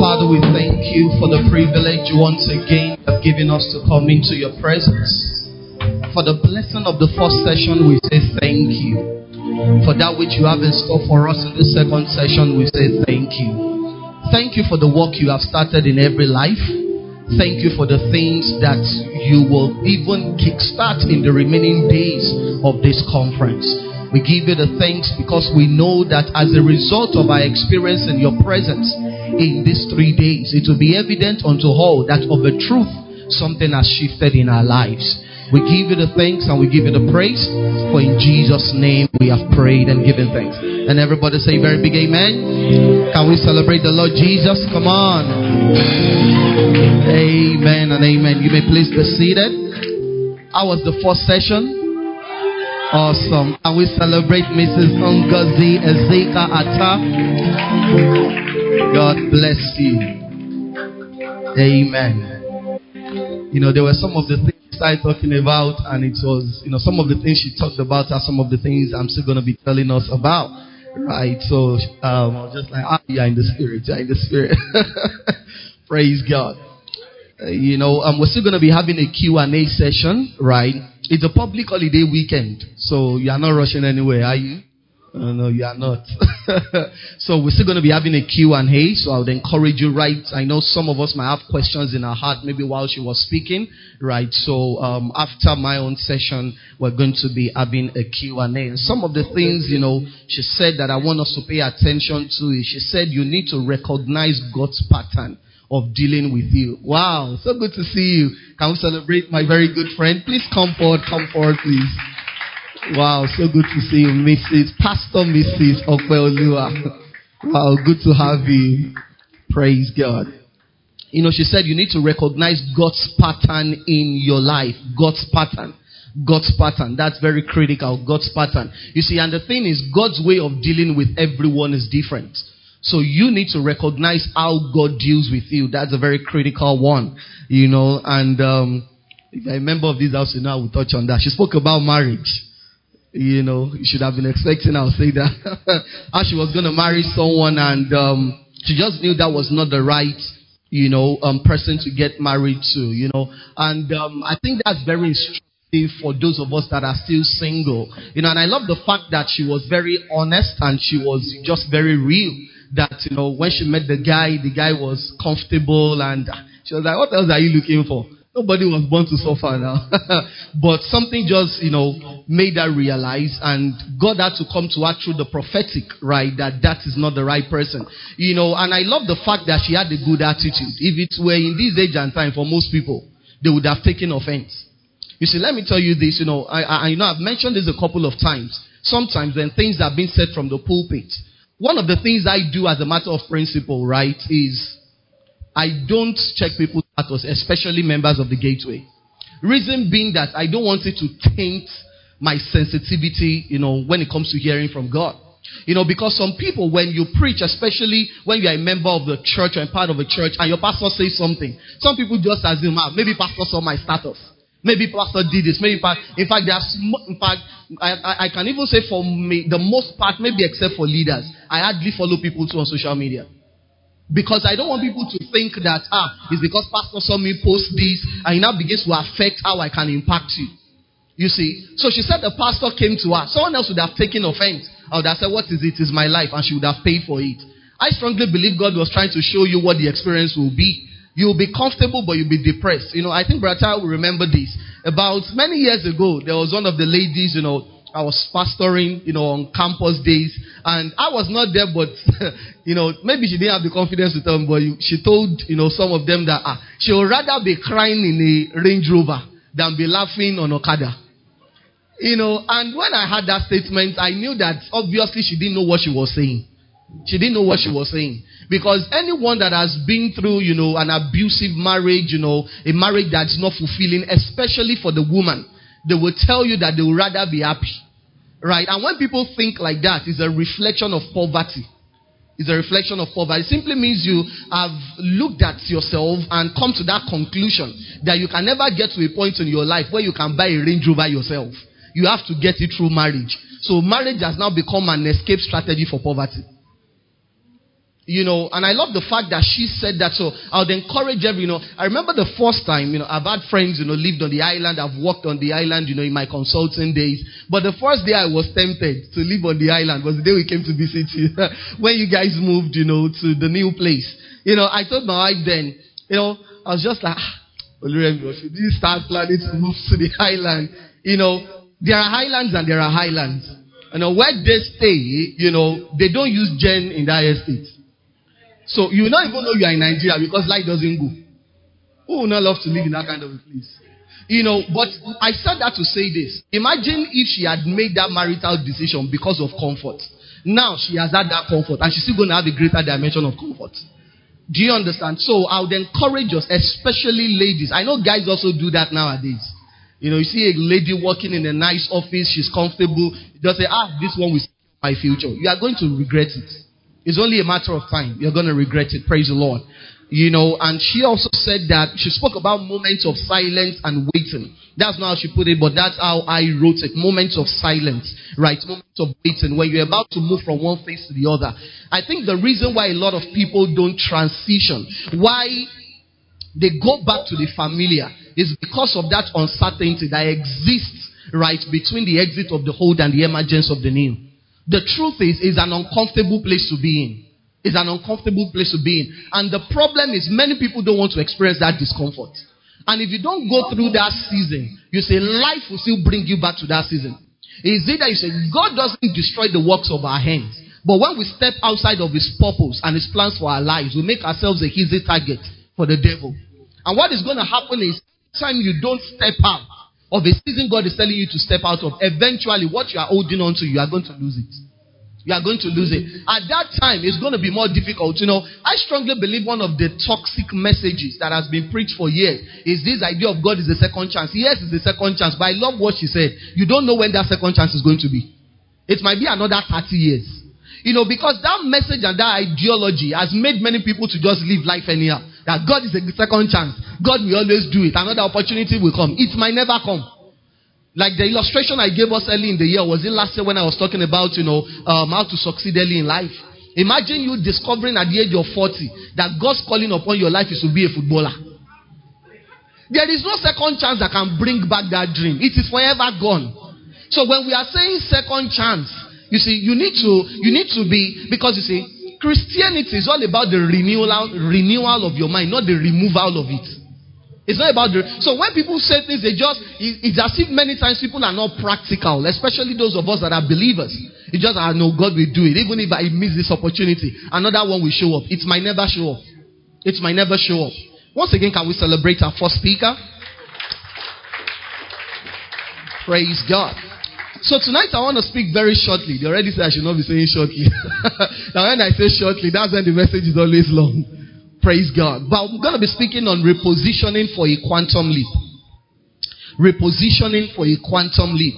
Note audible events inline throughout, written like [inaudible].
Father, we thank you for the privilege once again of giving us to come into your presence. For the blessing of the first session, we say thank you. For that which you have in store for us in the second session, we say thank you. Thank you for the work you have started in every life. Thank you for the things that you will even kickstart in the remaining days of this conference. We give you the thanks because we know that as a result of our experience in your presence in these three days, it will be evident unto all that of a truth something has shifted in our lives. We give you the thanks and we give you the praise. For in Jesus' name we have prayed and given thanks. And everybody say very big amen. Can we celebrate the Lord Jesus? Come on. Amen and amen. You may please be seated. How was the first session? Awesome. And we celebrate Mrs. Ngozi Ezeka Atta. God bless you. Amen. You know, there were some of the things I started talking about, and it was, you know, some of the things she talked about are some of the things I'm still going to be telling us about. Right. So um, I was just like, ah, yeah, in the spirit, yeah, in the spirit. [laughs] Praise God. Uh, you know, um, we're still going to be having a Q&A session, right? It's a public holiday weekend, so you are not rushing anywhere, are you? Oh, no, you are not. [laughs] so we're still going to be having a Q&A, so I would encourage you, right? I know some of us might have questions in our heart, maybe while she was speaking, right? So um, after my own session, we're going to be having a Q&A. And some of the things, you know, she said that I want us to pay attention to is she said you need to recognize God's pattern of dealing with you. Wow, so good to see you. Can we celebrate my very good friend? Please come forward, come forward, please. Wow, so good to see you, Mrs. Pastor Mrs. Okweolua. Wow, good to have you. Praise God. You know, she said you need to recognize God's pattern in your life. God's pattern. God's pattern. That's very critical. God's pattern. You see, and the thing is, God's way of dealing with everyone is different. So you need to recognize how God deals with you. That's a very critical one, you know. And um, if I remember of this house, you know, I will touch on that. She spoke about marriage. You know, you should have been expecting I'll say that. [laughs] how she was going to marry someone and um, she just knew that was not the right, you know, um, person to get married to, you know. And um, I think that's very instructive for those of us that are still single. You know, and I love the fact that she was very honest and she was just very real that, you know, when she met the guy, the guy was comfortable and she was like, what else are you looking for? Nobody was born to suffer now. [laughs] but something just, you know, made her realize and God had to come to her through the prophetic, right? That that is not the right person. You know, and I love the fact that she had a good attitude. If it were in this age and time for most people, they would have taken offense. You see, let me tell you this, you know, I, I, you know, I've mentioned this a couple of times. Sometimes when things are being said from the pulpit, one of the things I do as a matter of principle, right, is I don't check people's status, especially members of the gateway. Reason being that I don't want it to taint my sensitivity, you know, when it comes to hearing from God. You know, because some people, when you preach, especially when you are a member of the church or part of a church, and your pastor says something, some people just assume, ah, maybe pastor saw my status. Maybe pastor did this. Maybe in fact, there's in fact, I, I, I, can even say for me, the most part, maybe except for leaders, I hardly follow people too on social media. Because I don't want people to think that, ah, it's because pastor saw me post this and it now begins to affect how I can impact you. You see? So she said the pastor came to her. Someone else would have taken offense. I would have said, what is it? It's my life. And she would have paid for it. I strongly believe God was trying to show you what the experience will be. You'll be comfortable, but you'll be depressed. You know, I think Brata will remember this. About many years ago, there was one of the ladies, you know, I was pastoring, you know, on campus days, and I was not there, but, [laughs] you know, maybe she didn't have the confidence to tell them, but she told, you know, some of them that ah, she would rather be crying in a Range Rover than be laughing on Okada. You know, and when I had that statement, I knew that obviously she didn't know what she was saying. She didn't know what she was saying. Because anyone that has been through, you know, an abusive marriage, you know, a marriage that's not fulfilling, especially for the woman, they will tell you that they would rather be happy. Right? And when people think like that, it's a reflection of poverty. It's a reflection of poverty. It simply means you have looked at yourself and come to that conclusion that you can never get to a point in your life where you can buy a Range Rover yourself. You have to get it through marriage. So marriage has now become an escape strategy for poverty. You know, and I love the fact that she said that. So I would encourage every, you know, I remember the first time, you know, I've had friends, you know, lived on the island. I've worked on the island, you know, in my consulting days. But the first day I was tempted to live on the island was the day we came to visit you. [laughs] when you guys moved, you know, to the new place. You know, I told my wife then, you know, I was just like, ah, should you start planning to move to the [laughs] island? You know, there are highlands and there are highlands. You know, where they stay, you know, they don't use gen in that estate. So you will not even know you are in Nigeria because light doesn't go. Who would not love to live in that kind of a place? You know, but I said that to say this. Imagine if she had made that marital decision because of comfort. Now she has had that comfort and she's still going to have a greater dimension of comfort. Do you understand? So I would encourage us, especially ladies. I know guys also do that nowadays. You know, you see a lady working in a nice office, she's comfortable. You just say, ah, this one will my future. You are going to regret it. It's only a matter of time. You're going to regret it. Praise the Lord. You know, and she also said that she spoke about moments of silence and waiting. That's not how she put it, but that's how I wrote it. Moments of silence, right? Moments of waiting, when you're about to move from one phase to the other. I think the reason why a lot of people don't transition, why they go back to the familiar, is because of that uncertainty that exists, right, between the exit of the old and the emergence of the new. The truth is, it's an uncomfortable place to be in. It's an uncomfortable place to be in. And the problem is, many people don't want to experience that discomfort. And if you don't go through that season, you say life will still bring you back to that season. Is it that you say God doesn't destroy the works of our hands, but when we step outside of His purpose and His plans for our lives, we make ourselves a easy target for the devil. And what is going to happen is, time you don't step out, of a season God is telling you to step out of, eventually what you are holding on to, you are going to lose it. You are going to lose it. At that time, it's going to be more difficult. You know, I strongly believe one of the toxic messages that has been preached for years is this idea of God is a second chance. Yes, it's a second chance, but I love what she said. You don't know when that second chance is going to be. It might be another 30 years. You know, because that message and that ideology has made many people to just live life anyhow. That God is a second chance. God will always do it. Another opportunity will come. It might never come. Like the illustration I gave us early in the year, was it last year when I was talking about, you know, um, how to succeed early in life? Imagine you discovering at the age of 40 that God's calling upon your life is to be a footballer. There is no second chance that can bring back that dream. It is forever gone. So when we are saying second chance, you see, you need to, you need to be, because you see, Christianity is all about the renewal, renewal of your mind, not the removal of it. It's not about the. So when people say things, they just. It's as if many times people are not practical, especially those of us that are believers. It's just, ah, I know God will do it. Even if I miss this opportunity, another one will show up. It might never show up. It might never show up. Once again, can we celebrate our first speaker? Praise God. So tonight I want to speak very shortly. They already said I should not be saying shortly. [laughs] now when I say shortly, that's when the message is always long. Praise God. But I'm going to be speaking on repositioning for a quantum leap. Repositioning for a quantum leap.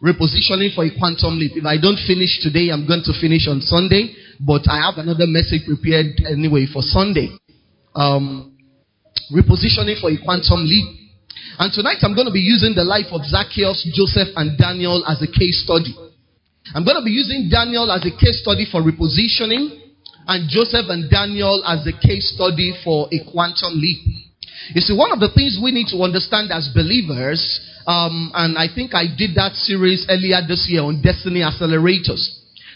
Repositioning for a quantum leap. If I don't finish today, I'm going to finish on Sunday. But I have another message prepared anyway for Sunday. Um, repositioning for a quantum leap. And tonight I'm going to be using the life of Zacchaeus, Joseph, and Daniel as a case study. I'm going to be using Daniel as a case study for repositioning and Joseph and Daniel as a case study for a quantum leap. You see, one of the things we need to understand as believers, um, and I think I did that series earlier this year on Destiny Accelerators,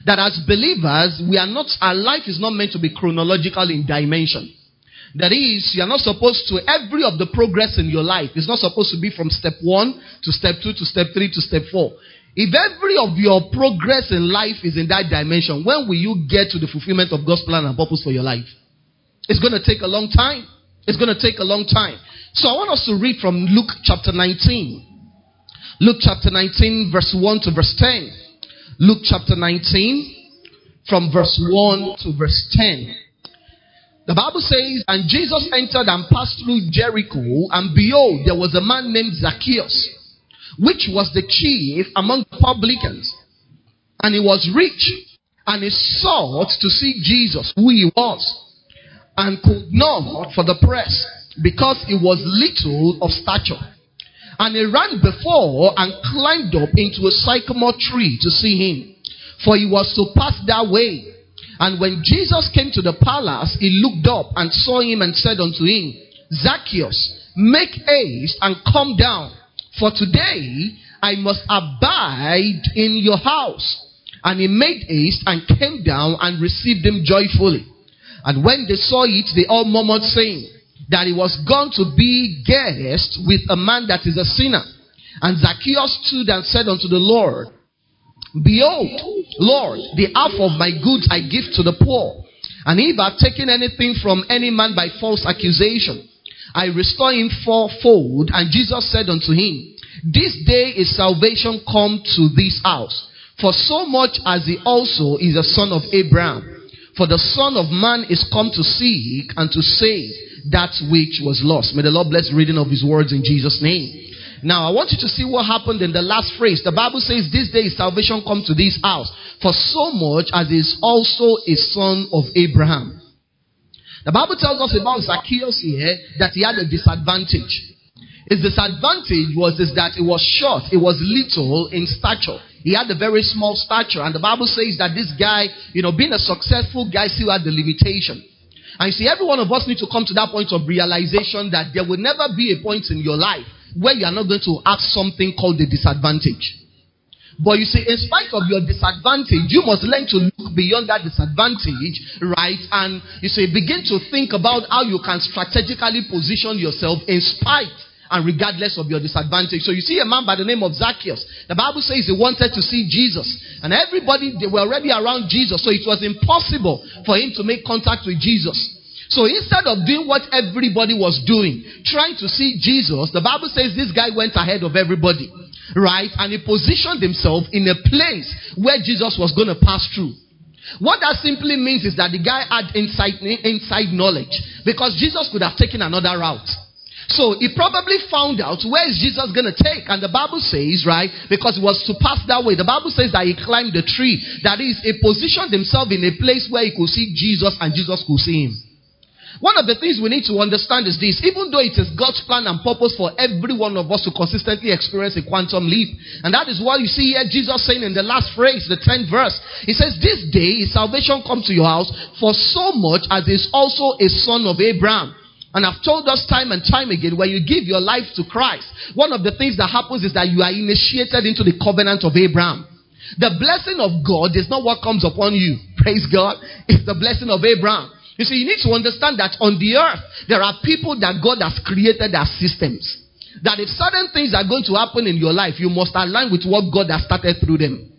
that as believers, we are not, our life is not meant to be chronological in dimension. That is, you are not supposed to, every of the progress in your life is not supposed to be from step one to step two to step three to step four. If every of your progress in life is in that dimension, when will you get to the fulfillment of God's plan and purpose for your life? It's going to take a long time. It's going to take a long time. So I want us to read from Luke chapter 19. Luke chapter 19, verse 1 to verse 10. Luke chapter 19, from verse 1 to verse 10. The Bible says, And Jesus entered and passed through Jericho, and behold, there was a man named Zacchaeus which was the chief among the publicans. And he was rich, and he sought to see Jesus, who he was, and could not for the press, because he was little of stature. And he ran before and climbed up into a sycamore tree to see him, for he was to pass that way. And when Jesus came to the palace, he looked up and saw him and said unto him, Zacchaeus, make haste and come down, for today I must abide in your house. And he made haste and came down and received him joyfully. And when they saw it, they all murmured, saying that he was gone to be guest with a man that is a sinner. And Zacchaeus stood and said unto the Lord, Behold, Lord, the half of my goods I give to the poor. And if I have taken anything from any man by false accusation, I restore him fourfold. And Jesus said unto him, This day is salvation come to this house. For so much as he also is a son of Abraham. For the Son of Man is come to seek and to save that which was lost. May the Lord bless the reading of his words in Jesus' name. Now, I want you to see what happened in the last phrase. The Bible says, This day is salvation come to this house, for so much as is also a son of Abraham. The Bible tells us about Zacchaeus here that he had a disadvantage. His disadvantage was is that it was short, it was little in stature. He had a very small stature, and the Bible says that this guy, you know, being a successful guy, still had the limitation. And you see, every one of us need to come to that point of realization that there will never be a point in your life where you are not going to have something called a disadvantage. But you see, in spite of your disadvantage, you must learn to look beyond that disadvantage, right? And you see, begin to think about how you can strategically position yourself in spite and regardless of your disadvantage. So you see a man by the name of Zacchaeus. The Bible says he wanted to see Jesus. And everybody, they were already around Jesus. So it was impossible for him to make contact with Jesus. So instead of doing what everybody was doing, trying to see Jesus, the Bible says this guy went ahead of everybody, right? And he positioned himself in a place where Jesus was going to pass through. What that simply means is that the guy had inside, inside knowledge because Jesus could have taken another route. So he probably found out where is Jesus going to take. And the Bible says, right, because it was to pass that way, the Bible says that he climbed the tree. That is, he positioned himself in a place where he could see Jesus and Jesus could see him. One of the things we need to understand is this even though it is God's plan and purpose for every one of us to consistently experience a quantum leap, and that is why you see here Jesus saying in the last phrase, the 10th verse, He says, This day is salvation come to your house, for so much as is also a son of Abraham. And I've told us time and time again, when you give your life to Christ, one of the things that happens is that you are initiated into the covenant of Abraham. The blessing of God is not what comes upon you. Praise God. It's the blessing of Abraham. You see, you need to understand that on the earth, there are people that God has created as systems. That if certain things are going to happen in your life, you must align with what God has started through them.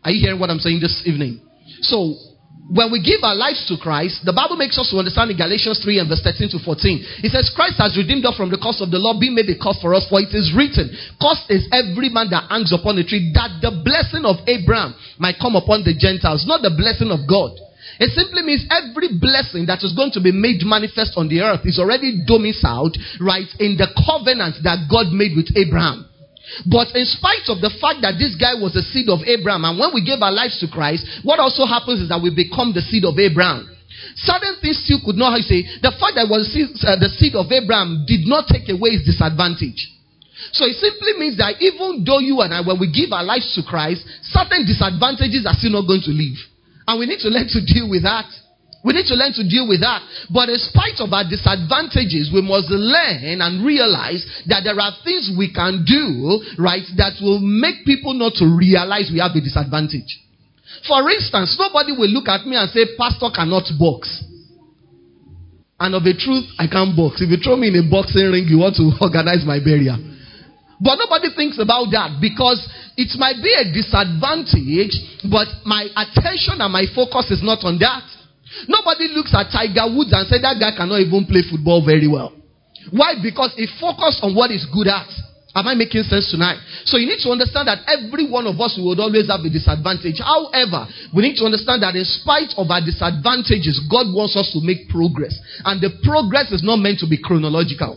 Are you hearing what I'm saying this evening? So, when we give our lives to Christ, the Bible makes us to understand in Galatians 3 and verse 13 to 14. It says, Christ has redeemed us from the curse of the law, being made a curse for us, for it is written, Cursed is every man that hangs upon a tree, that the blessing of Abraham might come upon the Gentiles, not the blessing of God. It simply means every blessing that is going to be made manifest on the earth is already domiciled right in the covenant that God made with Abraham. But in spite of the fact that this guy was a seed of Abraham, and when we give our lives to Christ, what also happens is that we become the seed of Abraham. Certain things still could not, how you say, the fact that was uh, the seed of Abraham did not take away his disadvantage. So it simply means that even though you and I, when we give our lives to Christ, certain disadvantages are still not going to leave. And we need to learn to deal with that. We need to learn to deal with that. But in spite of our disadvantages, we must learn and realize that there are things we can do, right, that will make people not to realize we have a disadvantage. For instance, nobody will look at me and say, Pastor cannot box. And of a truth, I can't box. If you throw me in a boxing ring, you want to [laughs] organize my burial. But nobody thinks about that because it might be a disadvantage, but my attention and my focus is not on that. Nobody looks at Tiger Woods and say that guy cannot even play football very well. Why? Because he focused on what he's good at. Am I making sense tonight? So you need to understand that every one of us would always have a disadvantage. However, we need to understand that in spite of our disadvantages, God wants us to make progress. And the progress is not meant to be chronological.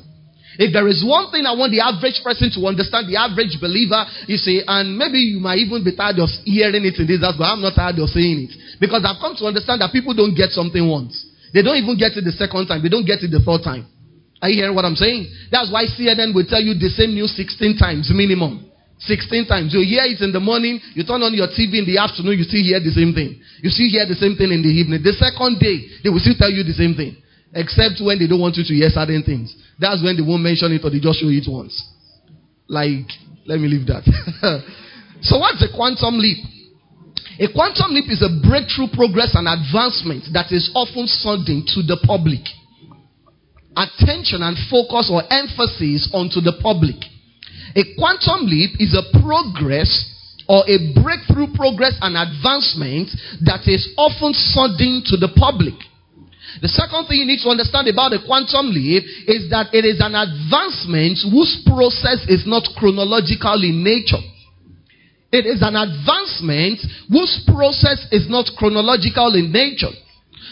If there is one thing I want the average person to understand, the average believer, you see, and maybe you might even be tired of hearing it in this house, but I'm not tired of saying it. Because I've come to understand that people don't get something once. They don't even get it the second time. They don't get it the third time. Are you hearing what I'm saying? That's why CNN will tell you the same news 16 times minimum. 16 times. You hear it in the morning, you turn on your TV in the afternoon, you still hear the same thing. You still hear the same thing in the evening. The second day, they will still tell you the same thing. Except when they don't want you to hear certain things. That's when they won't mention it or they just show it once. Like, let me leave that. [laughs] so, what's a quantum leap? A quantum leap is a breakthrough progress and advancement that is often sudden to the public. Attention and focus or emphasis onto the public. A quantum leap is a progress or a breakthrough progress and advancement that is often sudden to the public. The second thing you need to understand about the quantum leap is that it is an advancement whose process is not chronological in nature. It is an advancement whose process is not chronological in nature.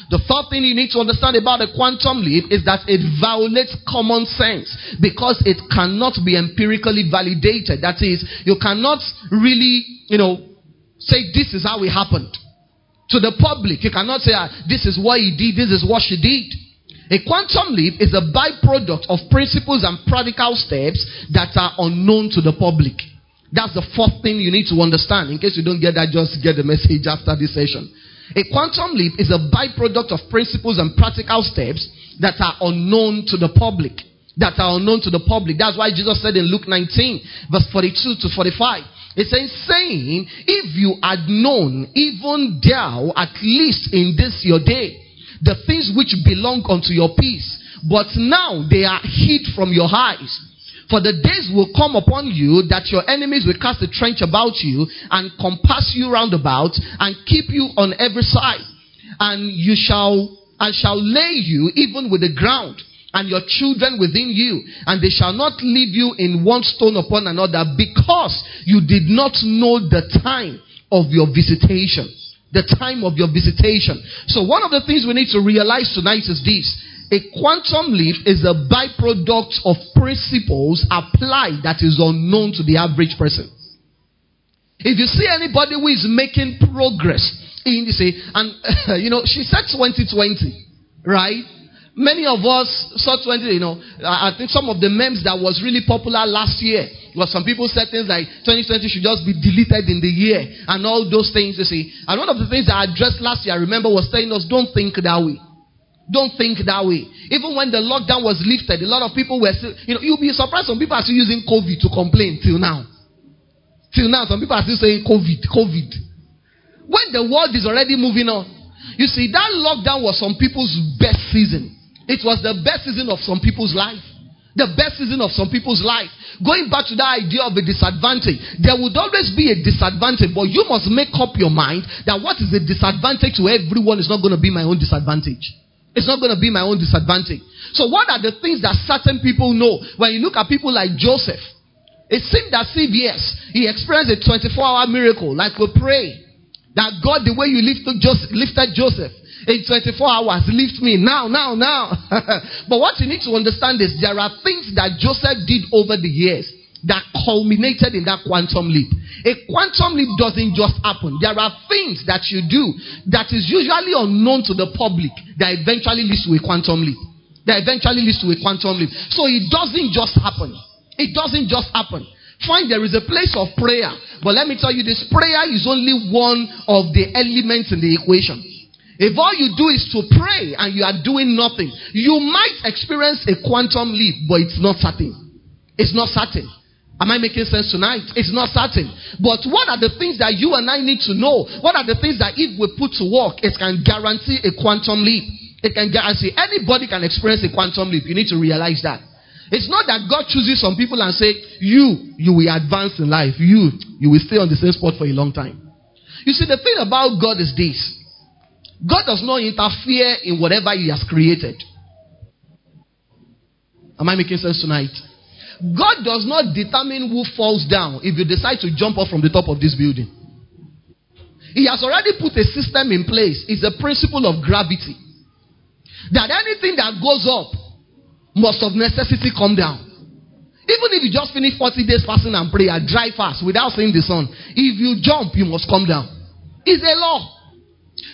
The third thing you need to understand about the quantum leap is that it violates common sense because it cannot be empirically validated. That is, you cannot really, you know, say this is how it happened. To the public, you cannot say ah, this is what he did, this is what she did. A quantum leap is a byproduct of principles and practical steps that are unknown to the public. That's the fourth thing you need to understand. In case you don't get that, just get the message after this session. A quantum leap is a byproduct of principles and practical steps that are unknown to the public. That are unknown to the public. That's why Jesus said in Luke 19, verse 42 to 45. It says, saying, If you had known, even thou, at least in this your day, the things which belong unto your peace, but now they are hid from your eyes. For the days will come upon you that your enemies will cast a trench about you and compass you round about and keep you on every side. And you shall, and shall lay you even with the ground and your children within you, and they shall not leave you in one stone upon another because you did not know the time of your visitation. The time of your visitation. So one of the things we need to realize tonight is this a quantum leap is a byproduct of principles applied that is unknown to the average person. If you see anybody who is making progress in you this, and [laughs] you know, she said 2020, right? Many of us saw 20, you know, I think some of the memes that was really popular last year was some people said things like 2020 should just be deleted in the year and all those things, you see. And one of the things I addressed last year, I remember, was telling us don't think that way. Don't think that way. Even when the lockdown was lifted, a lot of people were still, you know, you'll be surprised some people are still using COVID to complain till now. Till now, some people are still saying COVID, COVID. When the world is already moving on, you see, that lockdown was some people's best season. It was the best season of some people's life. The best season of some people's life. Going back to that idea of a disadvantage, there would always be a disadvantage, but you must make up your mind that what is a disadvantage to everyone is not going to be my own disadvantage. It's not going to be my own disadvantage. So, what are the things that certain people know? When you look at people like Joseph, it seemed that CBS, he experienced a 24 hour miracle, like we pray. That God, the way you lifted Joseph, lifted Joseph in 24 hours, lift me now, now, now. [laughs] but what you need to understand is there are things that Joseph did over the years that culminated in that quantum leap. A quantum leap doesn't just happen. There are things that you do that is usually unknown to the public that eventually leads to a quantum leap. That eventually leads to a quantum leap. So it doesn't just happen. It doesn't just happen. Fine, there is a place of prayer. But let me tell you this prayer is only one of the elements in the equation. If all you do is to pray and you are doing nothing, you might experience a quantum leap, but it's not certain. It's not certain. Am I making sense tonight? It's not certain. But what are the things that you and I need to know? What are the things that if we put to work, it can guarantee a quantum leap? It can guarantee anybody can experience a quantum leap. You need to realize that. It's not that God chooses some people and say, you, you will advance in life. You, you will stay on the same spot for a long time. You see, the thing about God is this. God does not interfere in whatever He has created. Am I making sense tonight? God does not determine who falls down if you decide to jump off from the top of this building. He has already put a system in place. It's a principle of gravity. That anything that goes up must of necessity come down. Even if you just finish 40 days fasting and prayer, dry fast without seeing the sun, if you jump, you must come down. It's a law.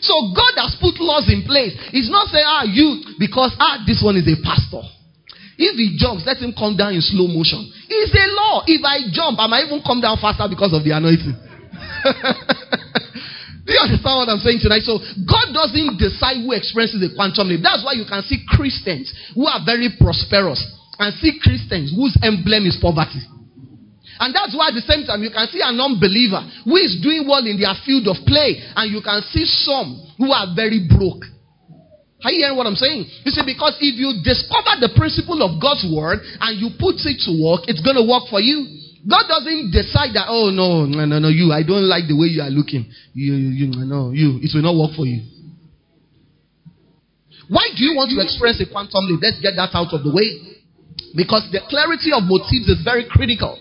So God has put laws in place. It's not saying, ah, you, because ah, this one is a pastor. If he jumps, let him come down in slow motion. It's a law. If I jump, I might even come down faster because of the anointing. [laughs] Do you understand what I'm saying tonight? So God doesn't decide who experiences the quantum leap. That's why you can see Christians who are very prosperous and see Christians whose emblem is poverty. And that's why at the same time you can see an unbeliever who is doing well in their field of play, and you can see some who are very broke. Are you hearing what I'm saying? You see, because if you discover the principle of God's word and you put it to work, it's going to work for you. God doesn't decide that, oh, no, no, no, no, you, I don't like the way you are looking. You, you, no, you, it will not work for you. Why do you want to experience a quantum leap? Let's get that out of the way. Because the clarity of motives is very critical.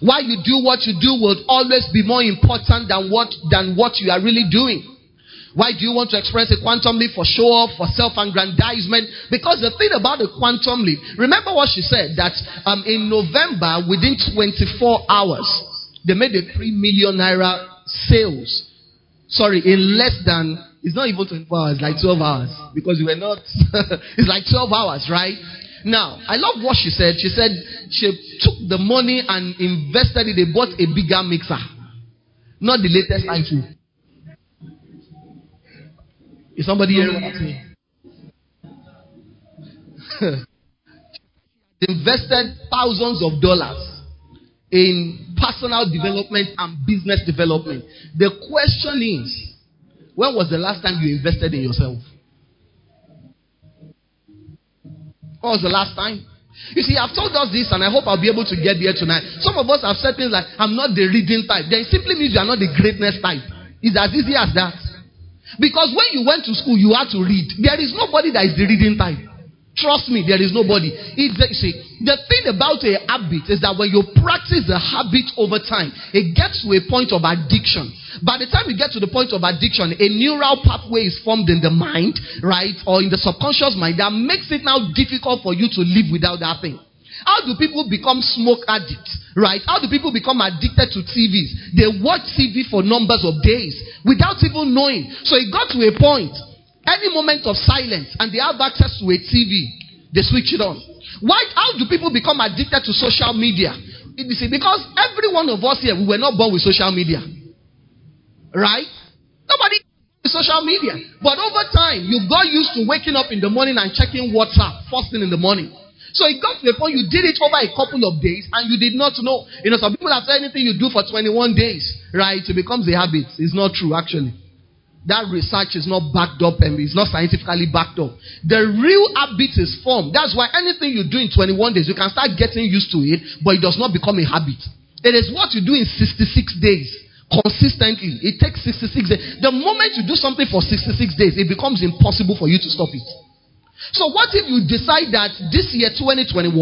Why you do what you do will always be more important than what, than what you are really doing. Why do you want to experience a quantum leap for show off, for self aggrandizement? Because the thing about the quantum leap, remember what she said that um, in November, within 24 hours, they made a 3 million naira sales. Sorry, in less than, it's not even 24 hours, like 12 hours. Because we were not, [laughs] it's like 12 hours, right? Now, I love what she said. She said she took the money and invested it. They bought a bigger mixer, not the latest iPhone. Is somebody hearing what saying? [laughs] invested thousands of dollars in personal development and business development. The question is, when was the last time you invested in yourself? Was the last time? You see, I've told us this, and I hope I'll be able to get there tonight. Some of us have said things like, I'm not the reading type. Then it simply means you are not the greatness type. It's as easy as that. Because when you went to school, you had to read. There is nobody that is the reading type. Trust me, there is nobody. See, the thing about a habit is that when you practice the habit over time, it gets to a point of addiction. By the time you get to the point of addiction, a neural pathway is formed in the mind, right, or in the subconscious mind that makes it now difficult for you to live without that thing. How do people become smoke addicts? Right? How do people become addicted to TVs? They watch TV for numbers of days without even knowing. So it got to a point, any moment of silence, and they have access to a TV, they switch it on. Why? How do people become addicted to social media? You see, because every one of us here, we were not born with social media. Right? Nobody social media. But over time, you got used to waking up in the morning and checking WhatsApp first thing in the morning. So it got to the point you did it over a couple of days and you did not know. You know, some people have said anything you do for 21 days, right? It becomes a habit. It's not true, actually. That research is not backed up and it's not scientifically backed up. The real habit is formed. That's why anything you do in 21 days, you can start getting used to it, but it does not become a habit. It is what you do in 66 days consistently. It takes 66 days. The moment you do something for 66 days, it becomes impossible for you to stop it. So, what if you decide that this year, 2021,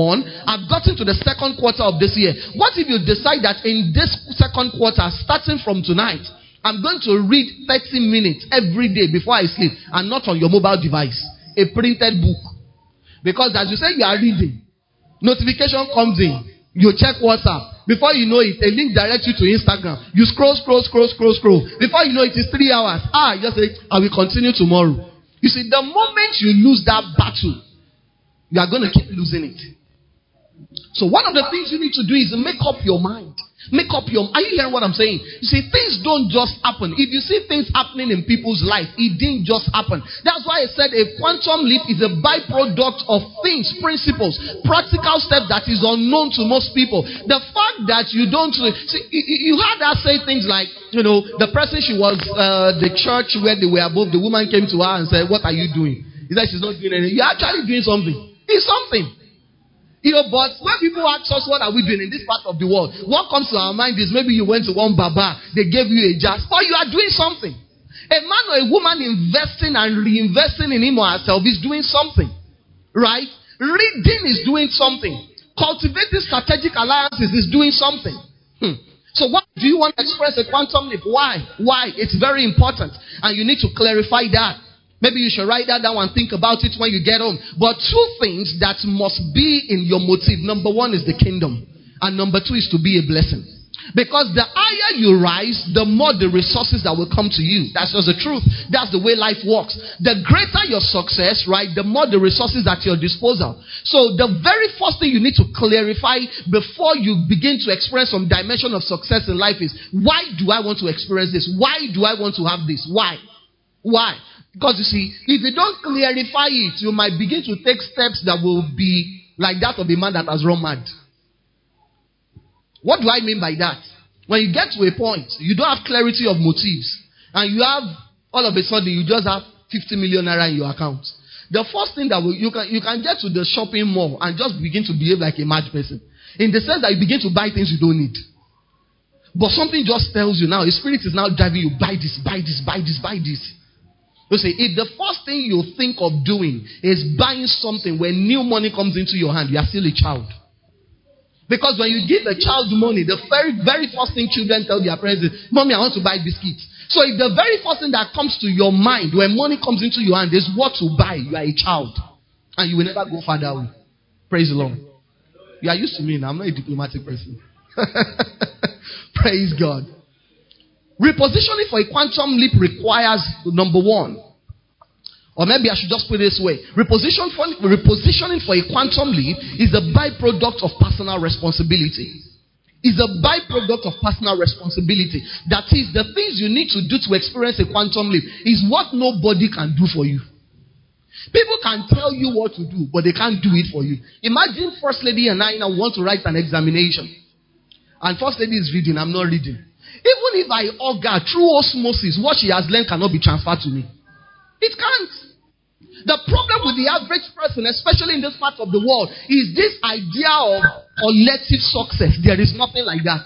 I've gotten to the second quarter of this year? What if you decide that in this second quarter, starting from tonight, I'm going to read 30 minutes every day before I sleep and not on your mobile device, a printed book? Because as you say, you are reading, notification comes in, you check WhatsApp. Before you know it, a link directs you to Instagram. You scroll, scroll, scroll, scroll, scroll. Before you know it, it's three hours. Ah, just say, I will continue tomorrow. You see, the moment you lose that battle, you are going to keep losing it. So, one of the things you need to do is make up your mind. Make up your Are you hearing what I'm saying? You see, things don't just happen. If you see things happening in people's life, it didn't just happen. That's why I said a quantum leap is a byproduct of things, principles, practical steps that is unknown to most people. The fact that you don't see, you heard her say things like, you know, the person she was, uh, the church where they were above, the woman came to her and said, What are you doing? He said, She's not doing anything. You're actually doing something. It's something. You know, but when people ask us what are we doing in this part of the world, what comes to our mind is maybe you went to one baba, they gave you a jar, but you are doing something. A man or a woman investing and reinvesting in him or herself is doing something. Right? Reading is doing something. Cultivating strategic alliances is doing something. Hmm. So what do you want to express a quantum leap? Why? Why? It's very important. And you need to clarify that. Maybe you should write that down and think about it when you get home. But two things that must be in your motive. Number one is the kingdom. And number two is to be a blessing. Because the higher you rise, the more the resources that will come to you. That's just the truth. That's the way life works. The greater your success, right, the more the resources at your disposal. So the very first thing you need to clarify before you begin to experience some dimension of success in life is why do I want to experience this? Why do I want to have this? Why? Why? Because you see, if you don't clarify it, you might begin to take steps that will be like that of a man that has run mad. What do I mean by that? When you get to a point, you don't have clarity of motives, and you have all of a sudden you just have 50 million naira in your account. The first thing that will, you can you can get to the shopping mall and just begin to behave like a mad person, in the sense that you begin to buy things you don't need. But something just tells you now, the spirit is now driving you, buy this, buy this, buy this, buy this. You see, if the first thing you think of doing is buying something when new money comes into your hand, you are still a child. Because when you give a child money, the very, very first thing children tell their parents is, Mommy, I want to buy biscuits. So if the very first thing that comes to your mind when money comes into your hand is what to buy, you are a child. And you will never go further away. Praise the Lord. You are used to me now. I'm not a diplomatic person. [laughs] Praise God. Repositioning for a quantum leap requires number one, or maybe I should just put it this way Reposition for, repositioning for a quantum leap is a byproduct of personal responsibility. Is a byproduct of personal responsibility. That is, the things you need to do to experience a quantum leap is what nobody can do for you. People can tell you what to do, but they can't do it for you. Imagine First Lady and I now want to write an examination. And First Lady is reading, I'm not reading. Even if I augur through osmosis, what she has learned cannot be transferred to me. It can't. The problem with the average person, especially in this part of the world, is this idea of collective success. There is nothing like that.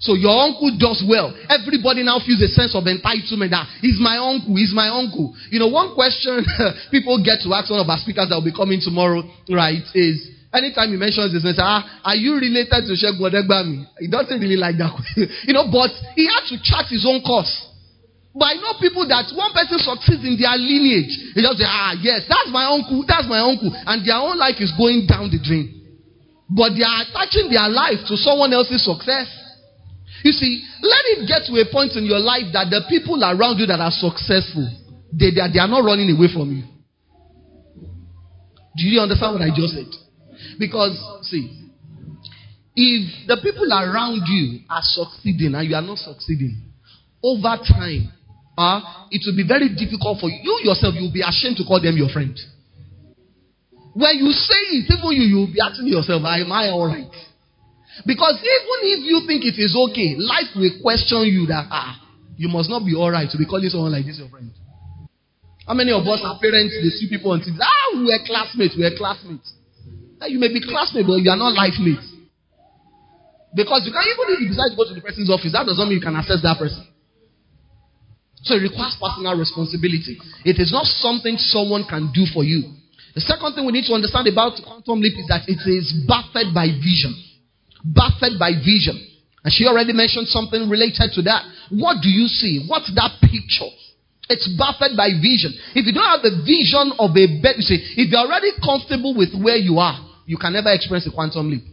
So your uncle does well. Everybody now feels a sense of entitlement that he's my uncle, he's my uncle. You know, one question [laughs] people get to ask one of our speakers that will be coming tomorrow, right, is anytime he mentions this, they say, ah, are you related to Sheikh Bodegbami? He doesn't really like that. [laughs] you know, but he had to chart his own course. But I know people that one person succeeds in their lineage. They just say, ah, yes, that's my uncle, that's my uncle. And their own life is going down the drain. But they are attaching their life to someone else's success. You see, let it get to a point in your life that the people around you that are successful, they, they, are, they are not running away from you. Do you understand what I just said? Because, see, if the people around you are succeeding and you are not succeeding, over time, uh, it will be very difficult for you. You yourself, you will be ashamed to call them your friend. When you say it, even you, you will be asking yourself, Am I alright? Because even if you think it is okay, life will question you that, ah, you must not be alright to be calling someone like this your friend. How many of us are parents, they see people on TV, ah, we were classmates, we were classmates. You may be classmates, but you are not life mates. Because you can even if you decide to go to the person's office, that doesn't mean you can access that person. So it requires personal responsibility. It is not something someone can do for you. The second thing we need to understand about quantum leap is that it is buffeted by vision. Buffeted by vision. And she already mentioned something related to that. What do you see? What's that picture? It's buffeted by vision. If you don't have the vision of a bed, you see, if you're already comfortable with where you are, you can never experience a quantum leap.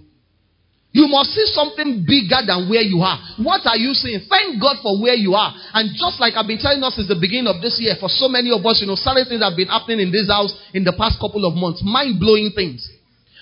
You must see something bigger than where you are. What are you seeing? Thank God for where you are. And just like I've been telling us since the beginning of this year, for so many of us, you know, certain things have been happening in this house in the past couple of months. Mind blowing things.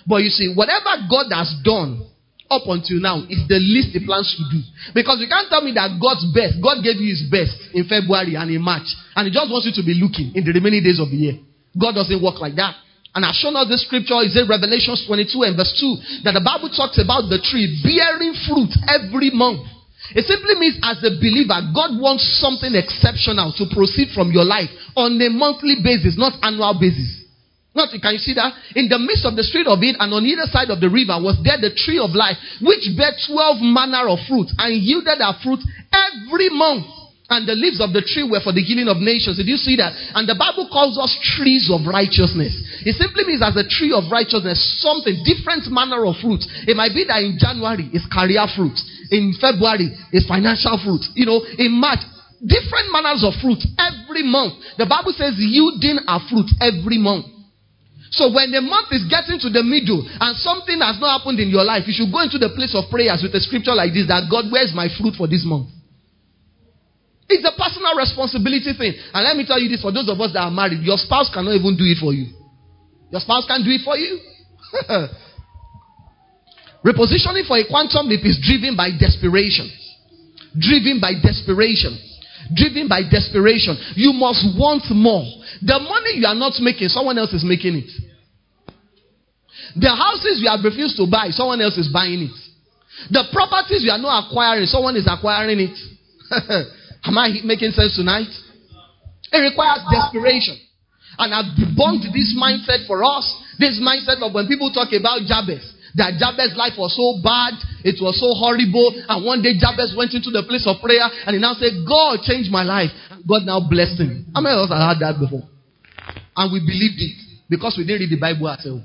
But you see, whatever God has done up until now is the least He plans to do. Because you can't tell me that God's best, God gave you His best in February and in March, and He just wants you to be looking in the remaining days of the year. God doesn't work like that. And I've shown us this scripture, is in Revelations 22 and verse 2, that the Bible talks about the tree bearing fruit every month. It simply means as a believer, God wants something exceptional to proceed from your life on a monthly basis, not annual basis. Not, you can you see that? In the midst of the street of it and on either side of the river was there the tree of life, which bare 12 manner of fruit and yielded her fruit every month. And the leaves of the tree were for the healing of nations. Did you see that? And the Bible calls us trees of righteousness. It simply means as a tree of righteousness, something, different manner of fruit. It might be that in January it's career fruit. In February it's financial fruit. You know, in March, different manners of fruit every month. The Bible says yielding a fruit every month. So when the month is getting to the middle and something has not happened in your life, you should go into the place of prayers with a scripture like this that God, where's my fruit for this month? It's a personal responsibility thing. And let me tell you this for those of us that are married, your spouse cannot even do it for you. Your spouse can't do it for you. [laughs] Repositioning for a quantum leap is driven by desperation. Driven by desperation. Driven by desperation. You must want more. The money you are not making, someone else is making it. The houses you have refused to buy, someone else is buying it. The properties you are not acquiring, someone is acquiring it. [laughs] Am I making sense tonight? It requires desperation. And I've debunked this mindset for us. This mindset of when people talk about Jabez, that Jabez's life was so bad, it was so horrible, and one day Jabez went into the place of prayer and he now said, God changed my life. And God now blessed him. How many of us have heard that before? And we believed it because we didn't read the Bible ourselves.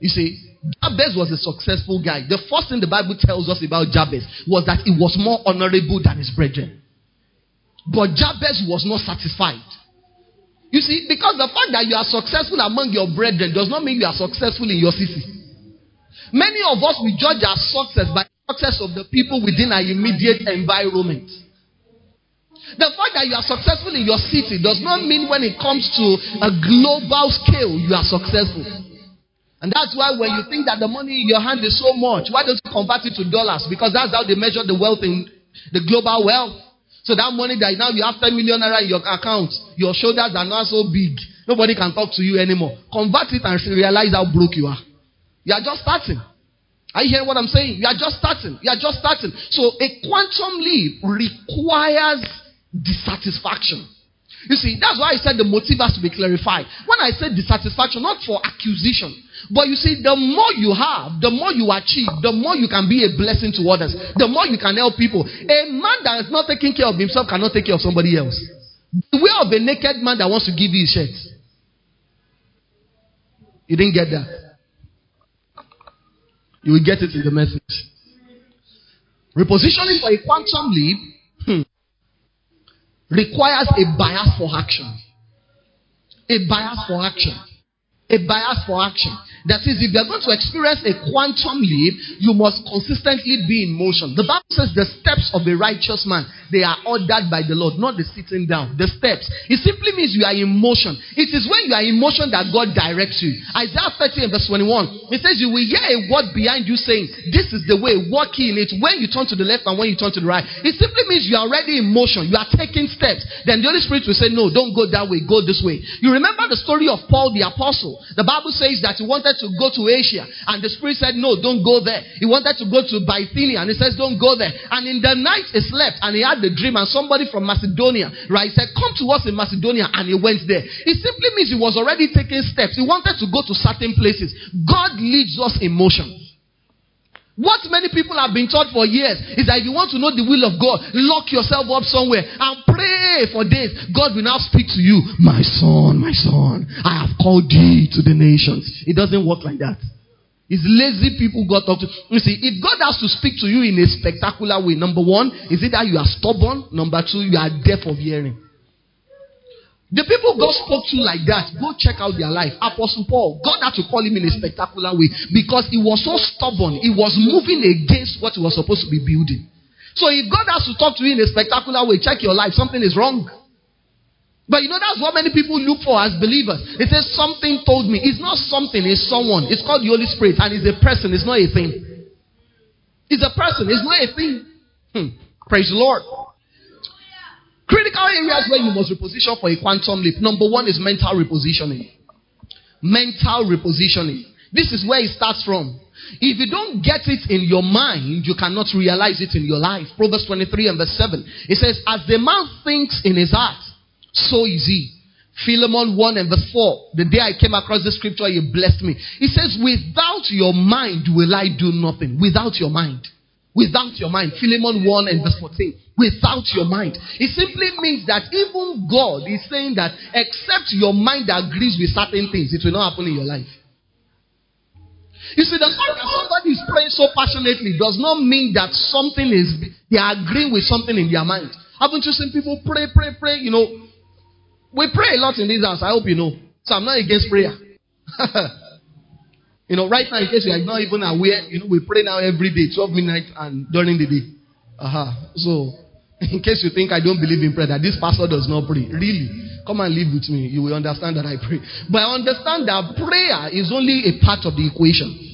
You see, Jabez was a successful guy. The first thing the Bible tells us about Jabez was that he was more honorable than his brethren. But Jabez was not satisfied. You see, because the fact that you are successful among your brethren does not mean you are successful in your city. Many of us, we judge our success by the success of the people within our immediate environment. The fact that you are successful in your city does not mean when it comes to a global scale, you are successful. And that's why when you think that the money in your hand is so much, why don't you convert it to dollars? Because that's how they measure the wealth in the global wealth. So that money that now you have 10 million naira in your account, your shoulders are not so big. Nobody can talk to you anymore. Convert it and realize how broke you are. You are just starting. Are you hearing what I'm saying? You are just starting. You are just starting. So a quantum leap requires dissatisfaction. You see, that's why I said the motive has to be clarified. When I said dissatisfaction, not for accusation, but you see, the more you have, the more you achieve, the more you can be a blessing to others, the more you can help people. A man that is not taking care of himself cannot take care of somebody else. The way of a naked man that wants to give you his shirt. You didn't get that. You will get it in the message. Repositioning for a quantum leap hmm, requires a bias for action. A bias for action. A bias for action. That is, if you're going to experience a quantum leap, you must consistently be in motion. The Bible says the steps of a righteous man, they are ordered by the Lord, not the sitting down. The steps. It simply means you are in motion. It is when you are in motion that God directs you. Isaiah 30 and verse 21, it says, You will hear a word behind you saying, This is the way, walk in it. When you turn to the left and when you turn to the right, it simply means you are already in motion. You are taking steps. Then the Holy Spirit will say, No, don't go that way, go this way. You remember the story of Paul the apostle. The Bible says that he wanted to go to Asia. And the Spirit said, No, don't go there. He wanted to go to Bithynia. And he says, Don't go there. And in the night he slept and he had the dream. And somebody from Macedonia, right, said, Come to us in Macedonia. And he went there. It simply means he was already taking steps. He wanted to go to certain places. God leads us in motion. What many people have been taught for years is that you want to know the will of God, lock yourself up somewhere and pray for days. God will now speak to you, My son, my son, I have called thee to the nations. It doesn't work like that. It's lazy people God talk to. You see, if God has to speak to you in a spectacular way, number one, is it that you are stubborn? Number two, you are deaf of hearing. The people God spoke to like that, go check out their life. Apostle Paul, God had to call him in a spectacular way because he was so stubborn. He was moving against what he was supposed to be building. So if God has to talk to you in a spectacular way, check your life. Something is wrong. But you know, that's what many people look for as believers. It says, Something told me. It's not something, it's someone. It's called the Holy Spirit, and it's a person, it's not a thing. It's a person, it's not a thing. Hmm. Praise the Lord. Critical areas where you must reposition for a quantum leap. Number one is mental repositioning. Mental repositioning. This is where it starts from. If you don't get it in your mind, you cannot realize it in your life. Proverbs 23 and verse 7. It says, As the man thinks in his heart, so is he. Philemon 1 and verse 4. The day I came across the scripture, he blessed me. He says, Without your mind will I do nothing. Without your mind. Without your mind. Philemon 1 and verse 14. Without your mind. It simply means that even God is saying that except your mind agrees with certain things, it will not happen in your life. You see, the fact that somebody is praying so passionately does not mean that something is, they are agreeing with something in their mind. Haven't you seen people pray, pray, pray? You know, we pray a lot in this house. I hope you know. So I'm not against prayer. [laughs] you know, right now, in case you are not even aware, you know, we pray now every day, 12 midnight and during the day. Uh-huh. So, [laughs] in case you think I don't believe in prayer, that this pastor does not pray, really, come and live with me. You will understand that I pray. But I understand that prayer is only a part of the equation.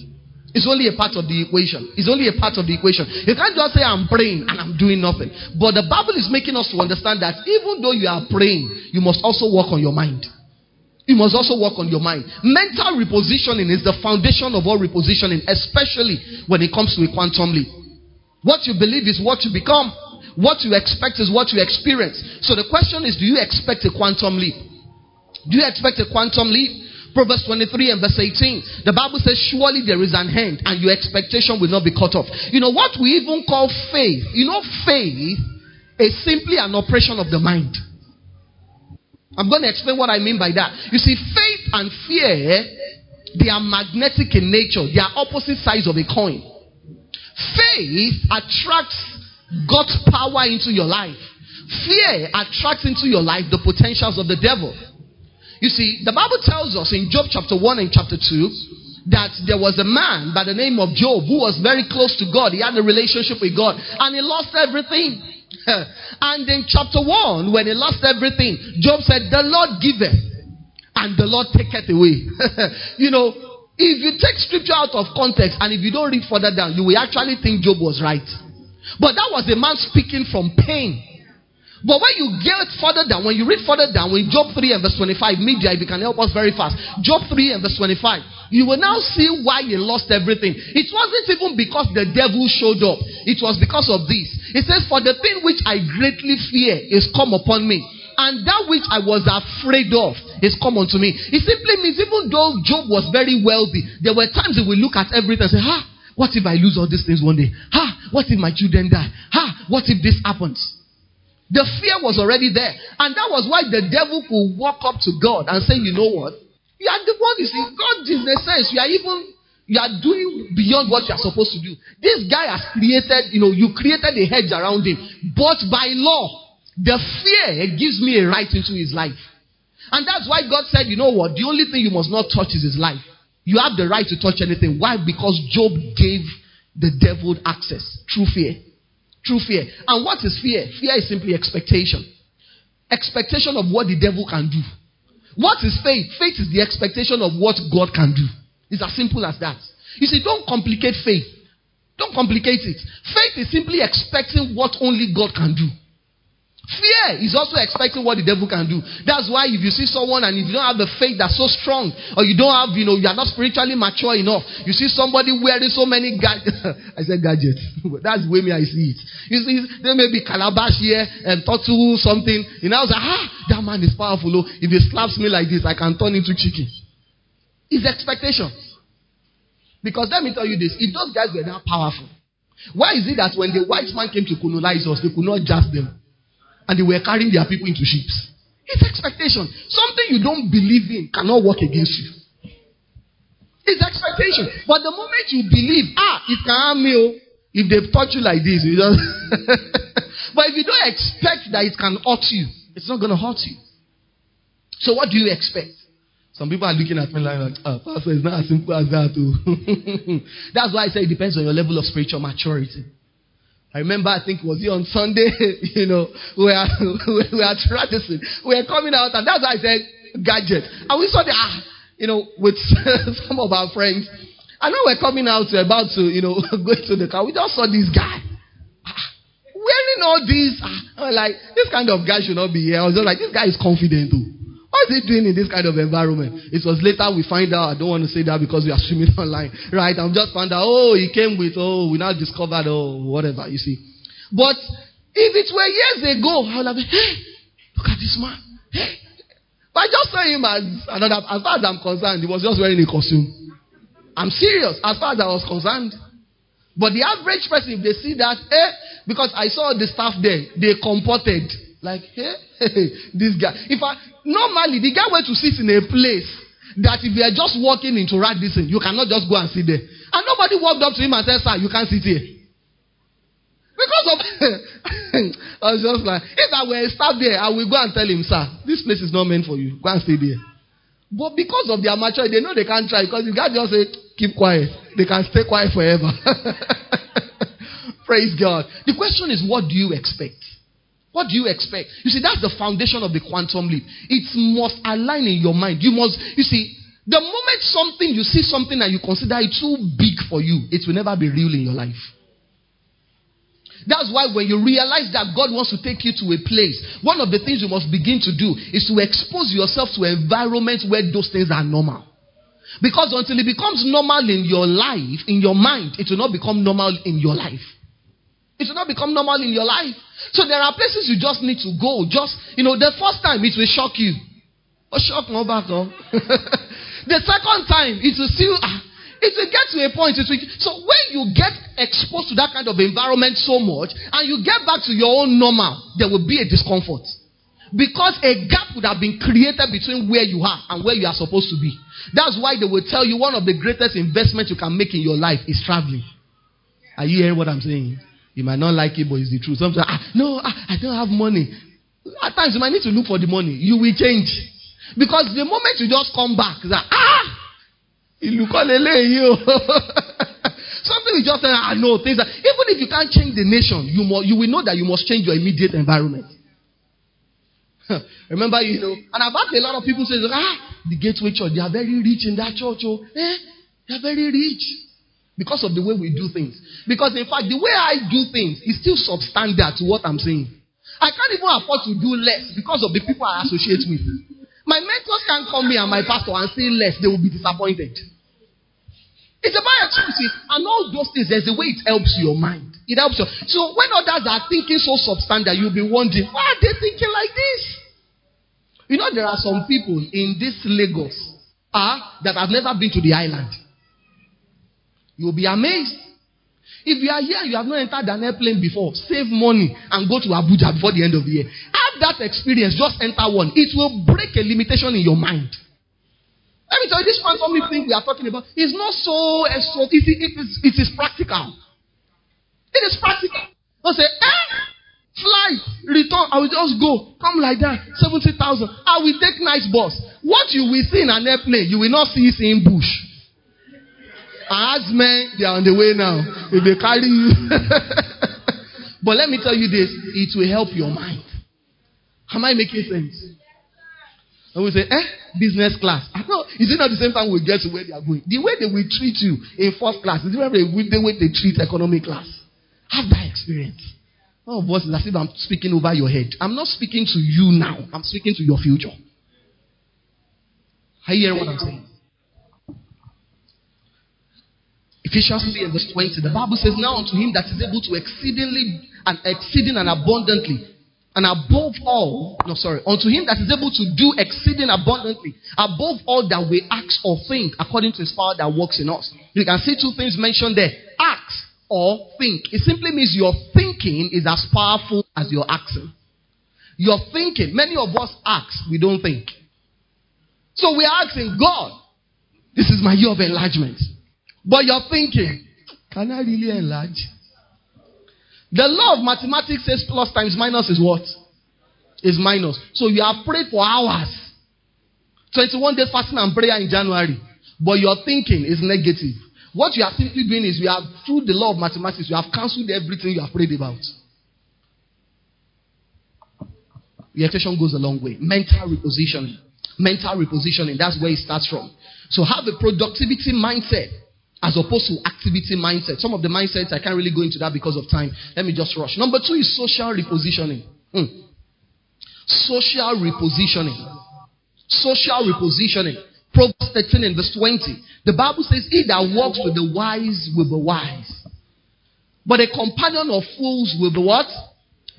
It's only a part of the equation. It's only a part of the equation. You can't just say, I'm praying and I'm doing nothing. But the Bible is making us to understand that even though you are praying, you must also work on your mind. You must also work on your mind. Mental repositioning is the foundation of all repositioning, especially when it comes to a quantum leap. What you believe is what you become. What you expect is what you experience. So the question is, do you expect a quantum leap? Do you expect a quantum leap? Proverbs 23 and verse 18. The Bible says, Surely there is an end, and your expectation will not be cut off. You know what we even call faith? You know, faith is simply an operation of the mind. I'm going to explain what I mean by that. You see, faith and fear, they are magnetic in nature, they are opposite sides of a coin. Faith attracts God's power into your life. Fear attracts into your life the potentials of the devil. You see, the Bible tells us in Job chapter 1 and chapter 2 that there was a man by the name of Job who was very close to God. He had a relationship with God and he lost everything. [laughs] and in chapter 1, when he lost everything, Job said, The Lord giveth and the Lord taketh away. [laughs] you know, if you take scripture out of context and if you don't read further down, you will actually think Job was right. But that was a man speaking from pain. But when you get further down, when you read further down, when Job 3 and verse 25, media, if you can help us very fast. Job 3 and verse 25, you will now see why he lost everything. It wasn't even because the devil showed up, it was because of this. It says, For the thing which I greatly fear is come upon me and that which I was afraid of is come unto me. It simply means even though Job was very wealthy, there were times he would look at everything and say, Ha, what if I lose all these things one day? Ha, what if my children die? Ha, what if this happens? The fear was already there. And that was why the devil could walk up to God and say, You know what? You are the one, you see, God in a sense, you are even you are doing beyond what you are supposed to do. This guy has created, you know, you created a hedge around him. But by law, the fear gives me a right into his life. And that's why God said, you know what? The only thing you must not touch is his life. You have the right to touch anything. Why? Because Job gave the devil access through fear. True fear. And what is fear? Fear is simply expectation. Expectation of what the devil can do. What is faith? Faith is the expectation of what God can do. It's as simple as that. You see, don't complicate faith. Don't complicate it. Faith is simply expecting what only God can do. Fear is also expecting what the devil can do. That's why if you see someone and if you don't have the faith that's so strong, or you don't have, you know, you are not spiritually mature enough, you see somebody wearing so many gadgets. [laughs] I said gadgets. [laughs] that's the way me I see it. You see, there may be calabash here and talk to something. You know, I was like, ah, that man is powerful. Oh. If he slaps me like this, I can turn into chicken. It's expectation. Because let me tell you this, if those guys were that powerful, why is it that when the white man came to colonize us, they could not judge them? And they were carrying their people into ships. It's expectation. Something you don't believe in cannot work against you. It's expectation. But the moment you believe, ah, it can harm me. Oh. If they've taught you like this, you just [laughs] but if you don't expect that it can hurt you, it's not going to hurt you. So what do you expect? Some people are looking at me like, oh, Pastor, it's not as simple as that. Too. Oh. [laughs] That's why I say it depends on your level of spiritual maturity. I remember, I think it was here on Sunday, [laughs] you know, we are, [laughs] we are practicing. We are coming out, and that's why I said gadget. And we saw the, ah, you know, with [laughs] some of our friends. I know we're coming out, we're about to, you know, go to the car. We just saw this guy. Ah, wearing all these, ah, like, this kind of guy should not be here. I was just like, this guy is confident too. What is he doing in this kind of environment? It was later we find out. I don't want to say that because we are streaming [laughs] online, right? I'm just found out. Oh, he came with. Oh, we now discovered. Oh, whatever. You see, but if it were years ago, I would have been. Hey, look at this man. Hey, but I just saw him as another. As far as I'm concerned, he was just wearing a costume. I'm serious. As far as I was concerned. But the average person, if they see that, eh, because I saw the staff there, they comported like, hey, hey, this guy. If I normally the guy went to sit in a place that if you are just walking into Radisson, you cannot just go and sit there. And nobody walked up to him and said, Sir, you can't sit here. Because of [laughs] I was just like, if I were a there, I will go and tell him, Sir, this place is not meant for you. Go and stay there. But because of their maturity, they know they can't try because you can't just say, keep quiet. They can stay quiet forever. [laughs] Praise God. The question is, what do you expect? What do you expect? You see, that's the foundation of the quantum leap. It must align in your mind. You must, you see, the moment something, you see something and you consider it too big for you, it will never be real in your life. That's why when you realize that God wants to take you to a place, one of the things you must begin to do is to expose yourself to environments where those things are normal. Because until it becomes normal in your life, in your mind, it will not become normal in your life. It will not become normal in your life. So there are places you just need to go. Just, you know, the first time it will shock you. Oh, shock no back, oh. [laughs] the second time it will still, ah, it will get to a point. It will, so when you get exposed to that kind of environment so much and you get back to your own normal, there will be a discomfort. Because a gap would have been created between where you are and where you are supposed to be. That's why they will tell you one of the greatest investments you can make in your life is traveling. Are you hearing what I'm saying? You might not like it, but it's the truth. Sometimes, ah, no, ah, I don't have money. At times, you might need to look for the money. You will change. Because the moment you just come back, that, ah, kọ́ lélẹ́yìí o. [laughs] Something you just say, I know things that even if you can't change the nation, you must, you will know that you must change your immediate environment. [laughs] Remember, you know, and I've had a lot of people say, ah, the gateway church, they are very rich in that church. Oh, eh, they are very rich because of the way we do things. Because in fact, the way I do things is still substandard to what I'm saying. I can't even afford to do less because of the people I associate with. My mentors can't come here and my pastor and say less, they will be disappointed. It's about experience. And all those things, there's a way it helps your mind. It helps you. So when others are thinking so substandard, you'll be wondering, why are they thinking like this? You know, there are some people in this Lagos uh, that have never been to the island. You'll be amazed. If you are here, you have not entered an airplane before, save money and go to Abuja before the end of the year. Have that experience, just enter one. It will break a limitation in your mind. Let me tell you, this leap thing we are talking about is not so, so it, it, is, it is practical. It is practical. Don't say, eh, fly, return, I will just go. Come like that, 70,000. I will take nice bus. What you will see in an airplane, you will not see it in bush. As men, they are on the way now. If they carry you. [laughs] but let me tell you this it will help your mind. Am I making sense? And we say, eh, business class. I know, is it not the same time we get to where they are going? The way they will treat you in first class is different the way they treat economy class. Have that experience. All of us as if I'm speaking over your head. I'm not speaking to you now. I'm speaking to your future. Are you hearing what I'm saying? Ephesians 3 and verse 20. The Bible says, Now unto him that is able to exceedingly and exceeding and abundantly and above all, no, sorry, unto him that is able to do exceeding abundantly, above all that we ask or think, according to his power that works in us. You can see two things mentioned there ask or think. It simply means your thinking is as powerful as your acting. Your thinking, many of us ask, we don't think. So we are asking God, this is my year of enlargement. But you're thinking, can I really enlarge? The law of mathematics says plus times minus is what? Is minus. So you have prayed for hours. 21 days fasting and prayer in January. But your thinking is negative. What you are simply doing is you have, through the law of mathematics, you have cancelled everything you have prayed about. The equation goes a long way. Mental repositioning. Mental repositioning. That's where it starts from. So have a productivity mindset as opposed to activity mindset. Some of the mindsets, I can't really go into that because of time. Let me just rush. Number two is social repositioning. Hmm. Social repositioning. Social repositioning. Proverbs 13 and verse 20. The Bible says, He that walks with the wise will be wise. But a companion of fools will be what?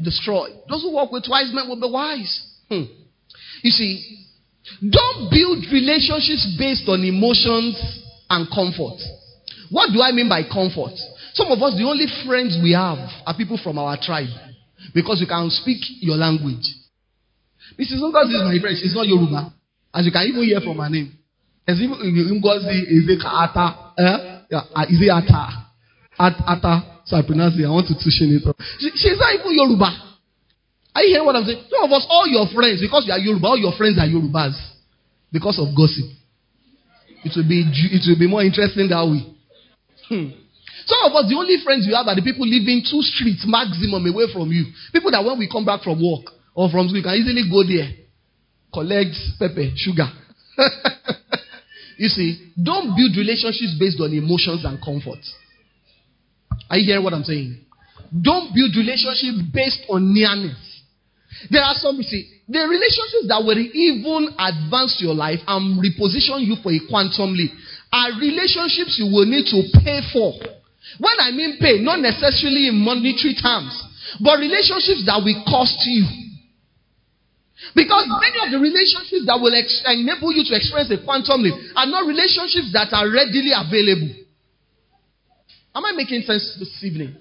Destroyed. Those who walk with wise men will be wise. Hmm. You see, don't build relationships based on emotions and comfort. What do I mean by comfort? Some of us, the only friends we have are people from our tribe because we can speak your language. Mrs. Ngozi is my friend. She's not Yoruba. As you can even hear from her name. As Ngozi is it Ata. Eh? Yeah, is it Ata? At, ata. So I pronounce it. I want to tuition it. She, she's not even Yoruba. Are you hearing what I'm saying? Some of us, all your friends, because you are Yoruba, all your friends are Yorubas. because of gossip. It will be it will be more interesting that way. Hmm. Some of us, the only friends you have are the people living two streets maximum away from you. People that when we come back from work or from school, you can easily go there, collect pepper, sugar. [laughs] you see, don't build relationships based on emotions and comfort. Are you hearing what I'm saying? Don't build relationships based on nearness. There are some, you see, the relationships that will even advance your life and reposition you for a quantum leap are relationships you will need to pay for. When I mean pay, not necessarily in monetary terms, but relationships that will cost you. Because many of the relationships that will ex- enable you to experience a quantum leap are not relationships that are readily available. Am I making sense this evening?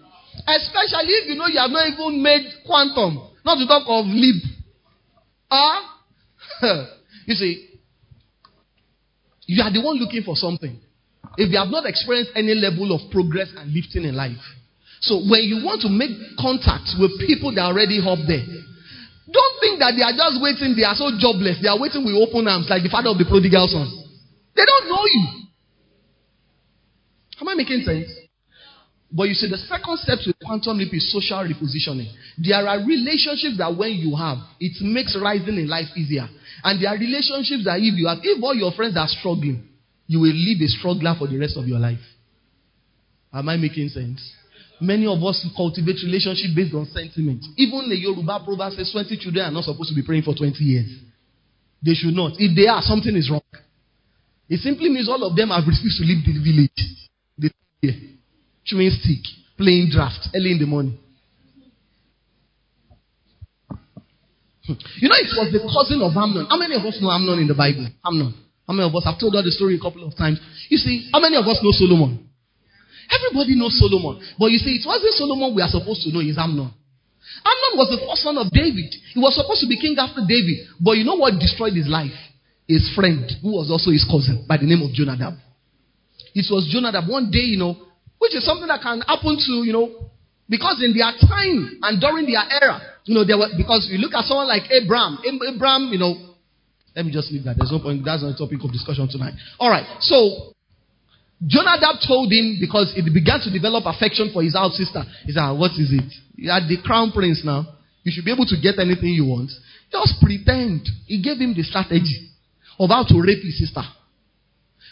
Especially if you know you have not even made quantum, not to talk of leap. Ah, [laughs] you see, you are the one looking for something. If you have not experienced any level of progress and lifting in life. So when you want to make contact with people that are already up there, don't think that they are just waiting, they are so jobless. They are waiting with open arms like the father of the prodigal son. They don't know you. Am I making sense? But you see, the second step to quantum leap is social repositioning. There are relationships that when you have, it makes rising in life easier. And there are relationships that if you have, if all your friends are struggling, you will live a struggler for the rest of your life. Am I making sense? Many of us cultivate relationship based on sentiment. Even the Yoruba proverb says 20 children are not supposed to be praying for 20 years. They should not. If they are, something is wrong. It simply means all of them have refused to leave the village. They here, chewing stick, playing draft early in the morning. Hmm. You know, it was the cousin of Amnon. How many of us know Amnon in the Bible? Amnon. How many of us have told her the story a couple of times? You see, how many of us know Solomon? Everybody knows Solomon. But you see, it wasn't Solomon we are supposed to know, it's Amnon. Amnon was the first son of David. He was supposed to be king after David. But you know what destroyed his life? His friend, who was also his cousin, by the name of Jonadab. It was Jonadab. One day, you know, which is something that can happen to, you know, because in their time and during their era, you know, there were, because you look at someone like Abraham. Abraham, you know, let me just leave that. There's no point. That's not a topic of discussion tonight. All right. So, Jonadab told him because it began to develop affection for his half sister. He said, ah, What is it? You are the crown prince now. You should be able to get anything you want. Just pretend. He gave him the strategy of how to rape his sister.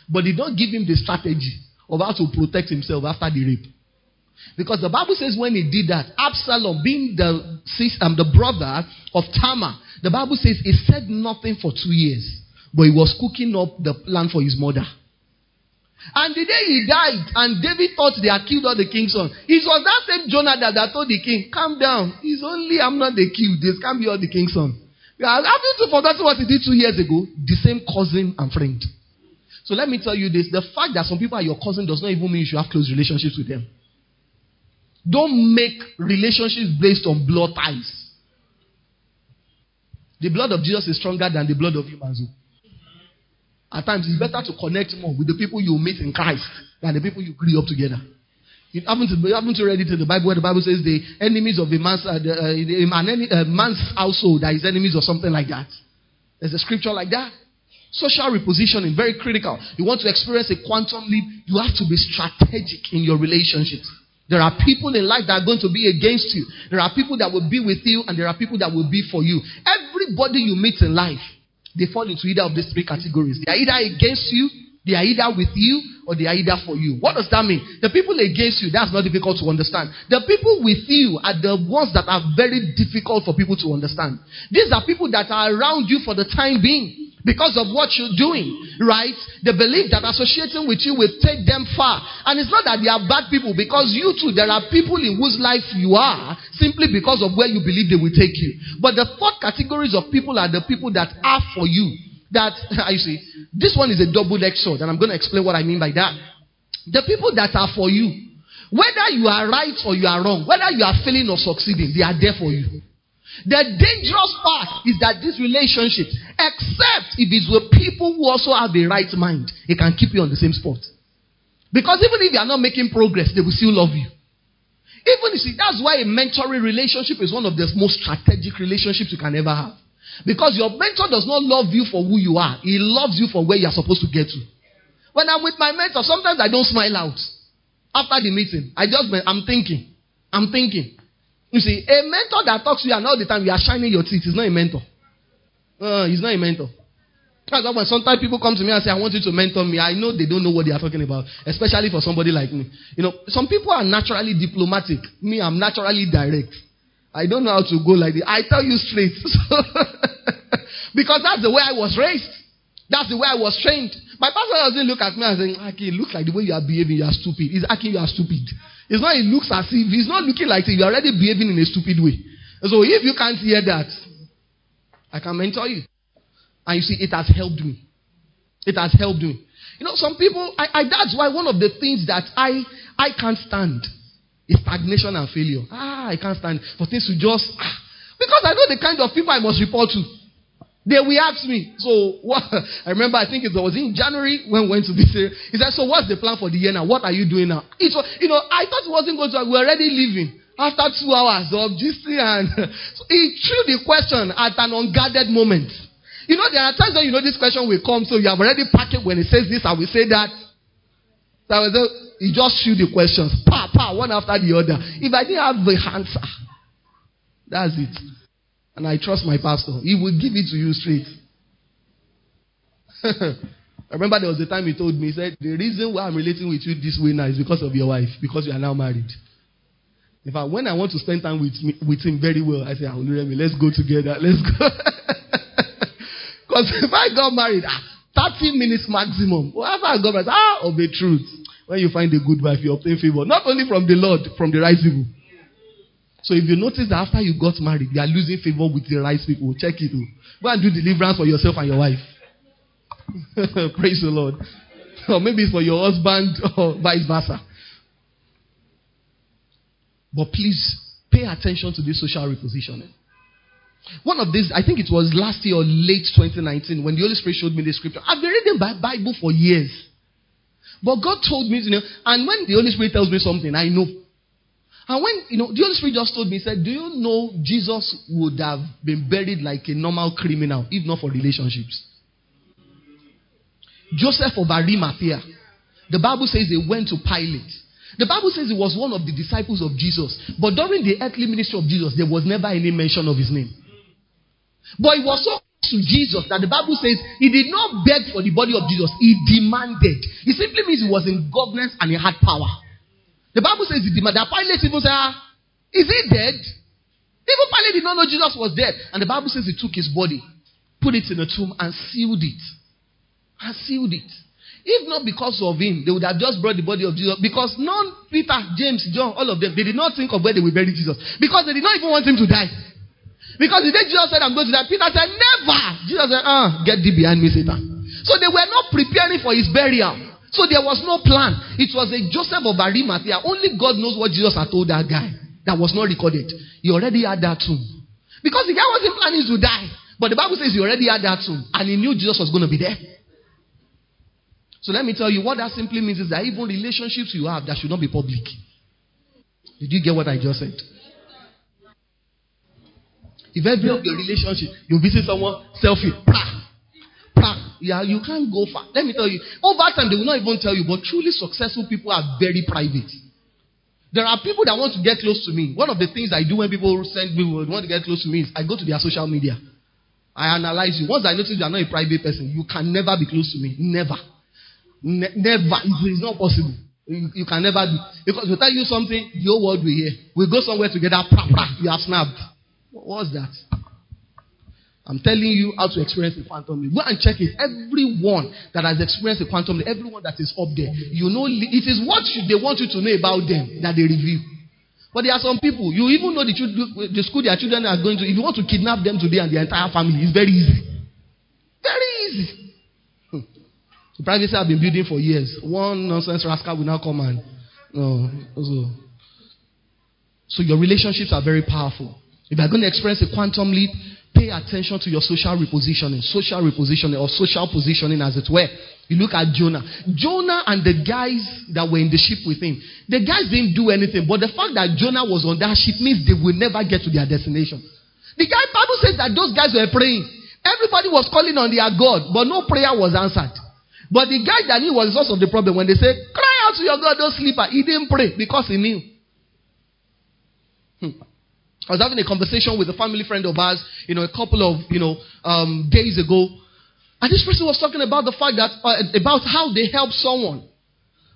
But he don't give him the strategy of how to protect himself after the rape. Because the Bible says when he did that, Absalom, being the, um, the brother of Tamar, the Bible says he said nothing for two years, but he was cooking up the plan for his mother. And the day he died, and David thought they had killed all the king's son, it was that same Jonadab that told the king, Calm down. It's only Amnon the king. This can't be all the king's son. Have you forgotten what he did two years ago? The same cousin and friend. So let me tell you this the fact that some people are your cousin does not even mean you should have close relationships with them. Don't make relationships based on blood ties. The blood of Jesus is stronger than the blood of humans. At times, it's better to connect more with the people you meet in Christ than the people you grew up together. You haven't, you haven't read it in the Bible where the Bible says the enemies of a man's, uh, the, uh, uh, man's household are his enemies or something like that. There's a scripture like that. Social repositioning, very critical. You want to experience a quantum leap, you have to be strategic in your relationships. There are people in life that are going to be against you. There are people that will be with you, and there are people that will be for you. Everybody you meet in life, they fall into either of these three categories. They are either against you, they are either with you, or they are either for you. What does that mean? The people against you, that's not difficult to understand. The people with you are the ones that are very difficult for people to understand. These are people that are around you for the time being because of what you're doing, right? The belief that associating with you will take them far. And it's not that they are bad people because you too, there are people in whose life you are simply because of where you believe they will take you. But the third categories of people are the people that are for you. That, [laughs] I see, this one is a double-edged sword and I'm going to explain what I mean by that. The people that are for you, whether you are right or you are wrong, whether you are failing or succeeding, they are there for you. The dangerous part is that this relationship, except if it's with people who also have a right mind, it can keep you on the same spot. Because even if you are not making progress, they will still love you. Even you see, that's why a mentoring relationship is one of the most strategic relationships you can ever have. Because your mentor does not love you for who you are. He loves you for where you are supposed to get to. When I'm with my mentor, sometimes I don't smile out. After the meeting, I just, I'm thinking. I'm thinking. You see, a mentor that talks to you and all the time you are shining your teeth is not a mentor. Uh, he's not a mentor. That's why sometimes people come to me and say, I want you to mentor me, I know they don't know what they are talking about, especially for somebody like me. You know, some people are naturally diplomatic. Me, I'm naturally direct. I don't know how to go like this. I tell you straight. [laughs] because that's the way I was raised. That's the way I was trained. My pastor doesn't look at me and say, Aki, it looks like the way you are behaving, you are stupid. It's Aki, you are stupid. It's not, it looks as if, he's not looking like you're already behaving in a stupid way. So if you can't hear that, I can mentor you. And you see, it has helped me. It has helped me. You know, some people, I, I, that's why one of the things that I, I can't stand is stagnation and failure. Ah, I can't stand for things to just, ah, because I know the kind of people I must report to. They will ask me. So what, [laughs] I remember, I think it was in January when we went to this. He said, "So what's the plan for the year now? What are you doing now?" It was, you know, I thought it wasn't going to. We're already leaving after two hours of this and [laughs] so he threw the question at an unguarded moment. You know, there are times when you know this question will come, so you have already packed it when he says this, I will say that. So I was, he just threw the questions, pa pa, one after the other. If I didn't have the answer, that's it. And I trust my pastor. He will give it to you straight. [laughs] I remember there was a time he told me, he said, The reason why I'm relating with you this way now is because of your wife, because you are now married. In fact, when I want to spend time with, me, with him very well, I say, me, let's go together. Let's go. [laughs] Because if I got married, ah, 30 minutes maximum. Whatever I got married, ah, of the truth. When you find a good wife, you obtain favor. Not only from the Lord, from the right people. So if you notice that after you got married, you are losing favor with the right people, check it. Out. Go and do deliverance for yourself and your wife. [laughs] Praise the Lord. Or maybe it's for your husband or vice versa. But please pay attention to this social repositioning. One of these, I think it was last year or late 2019 when the Holy Spirit showed me the scripture. I've been reading the Bible for years. But God told me, you know, and when the Holy Spirit tells me something, I know. And when, you know, the Holy Spirit just told me, he said, Do you know Jesus would have been buried like a normal criminal if not for relationships? Joseph of Arimathea. The Bible says he went to Pilate. The Bible says he was one of the disciples of Jesus. But during the earthly ministry of Jesus, there was never any mention of his name. But he was so close to Jesus that the Bible says he did not beg for the body of Jesus, he demanded. It simply means he was in governance and he had power. The Bible says he demanded. Pilate even said, ah, Is he dead? Even Pilate did not know Jesus was dead. And the Bible says he took his body, put it in a tomb, and sealed it. And sealed it. If not because of him, they would have just brought the body of Jesus. Because none, Peter, James, John, all of them, they did not think of where they would bury Jesus. Because they did not even want him to die. Because the day Jesus said, I'm going to die, Peter said, Never. Jesus said, Ah, get thee behind me, Satan. So they were not preparing for his burial. So there was no plan. It was a Joseph of Arimathea. Only God knows what Jesus had told that guy. That was not recorded. He already had that tomb. Because the guy wasn't planning to die. But the Bible says he already had that tomb. And he knew Jesus was going to be there. So let me tell you what that simply means is that even relationships you have that should not be public. Did you get what I just said? If every of your relationship, you visit someone, selfie, pra, pra, yeah, you can't go far. Let me tell you, over time they will not even tell you, but truly successful people are very private. There are people that want to get close to me. One of the things I do when people send me want to get close to me is I go to their social media. I analyze you. Once I notice you are not a private person, you can never be close to me. Never. Ne- never. It is not possible. You, you, can never do. Because we tell you something, whole world will hear. We go somewhere together, pra, pra, you have snapped. What's that? I'm telling you how to experience a quantum leap. Go and check it. Everyone that has experienced a quantum leap, everyone that is up there, you know, it is what they want you to know about them that they reveal. But there are some people, you even know the, the school their children are going to. If you want to kidnap them today and the entire family, it's very easy. Very easy. Hmm. The privacy I've been building for years. One nonsense rascal will now come and. No. So, so your relationships are very powerful. If you're going to experience a quantum leap, pay attention to your social repositioning, social repositioning, or social positioning, as it were. You look at Jonah. Jonah and the guys that were in the ship with him, the guys didn't do anything, but the fact that Jonah was on that ship means they will never get to their destination. The guy Bible says that those guys were praying. Everybody was calling on their God, but no prayer was answered. But the guy that knew was the source of the problem. When they said, Cry out to your God, don't sleep, he didn't pray because he knew. Hmm. I was having a conversation with a family friend of ours, you know, a couple of, you know, um, days ago. And this person was talking about the fact that, uh, about how they helped someone.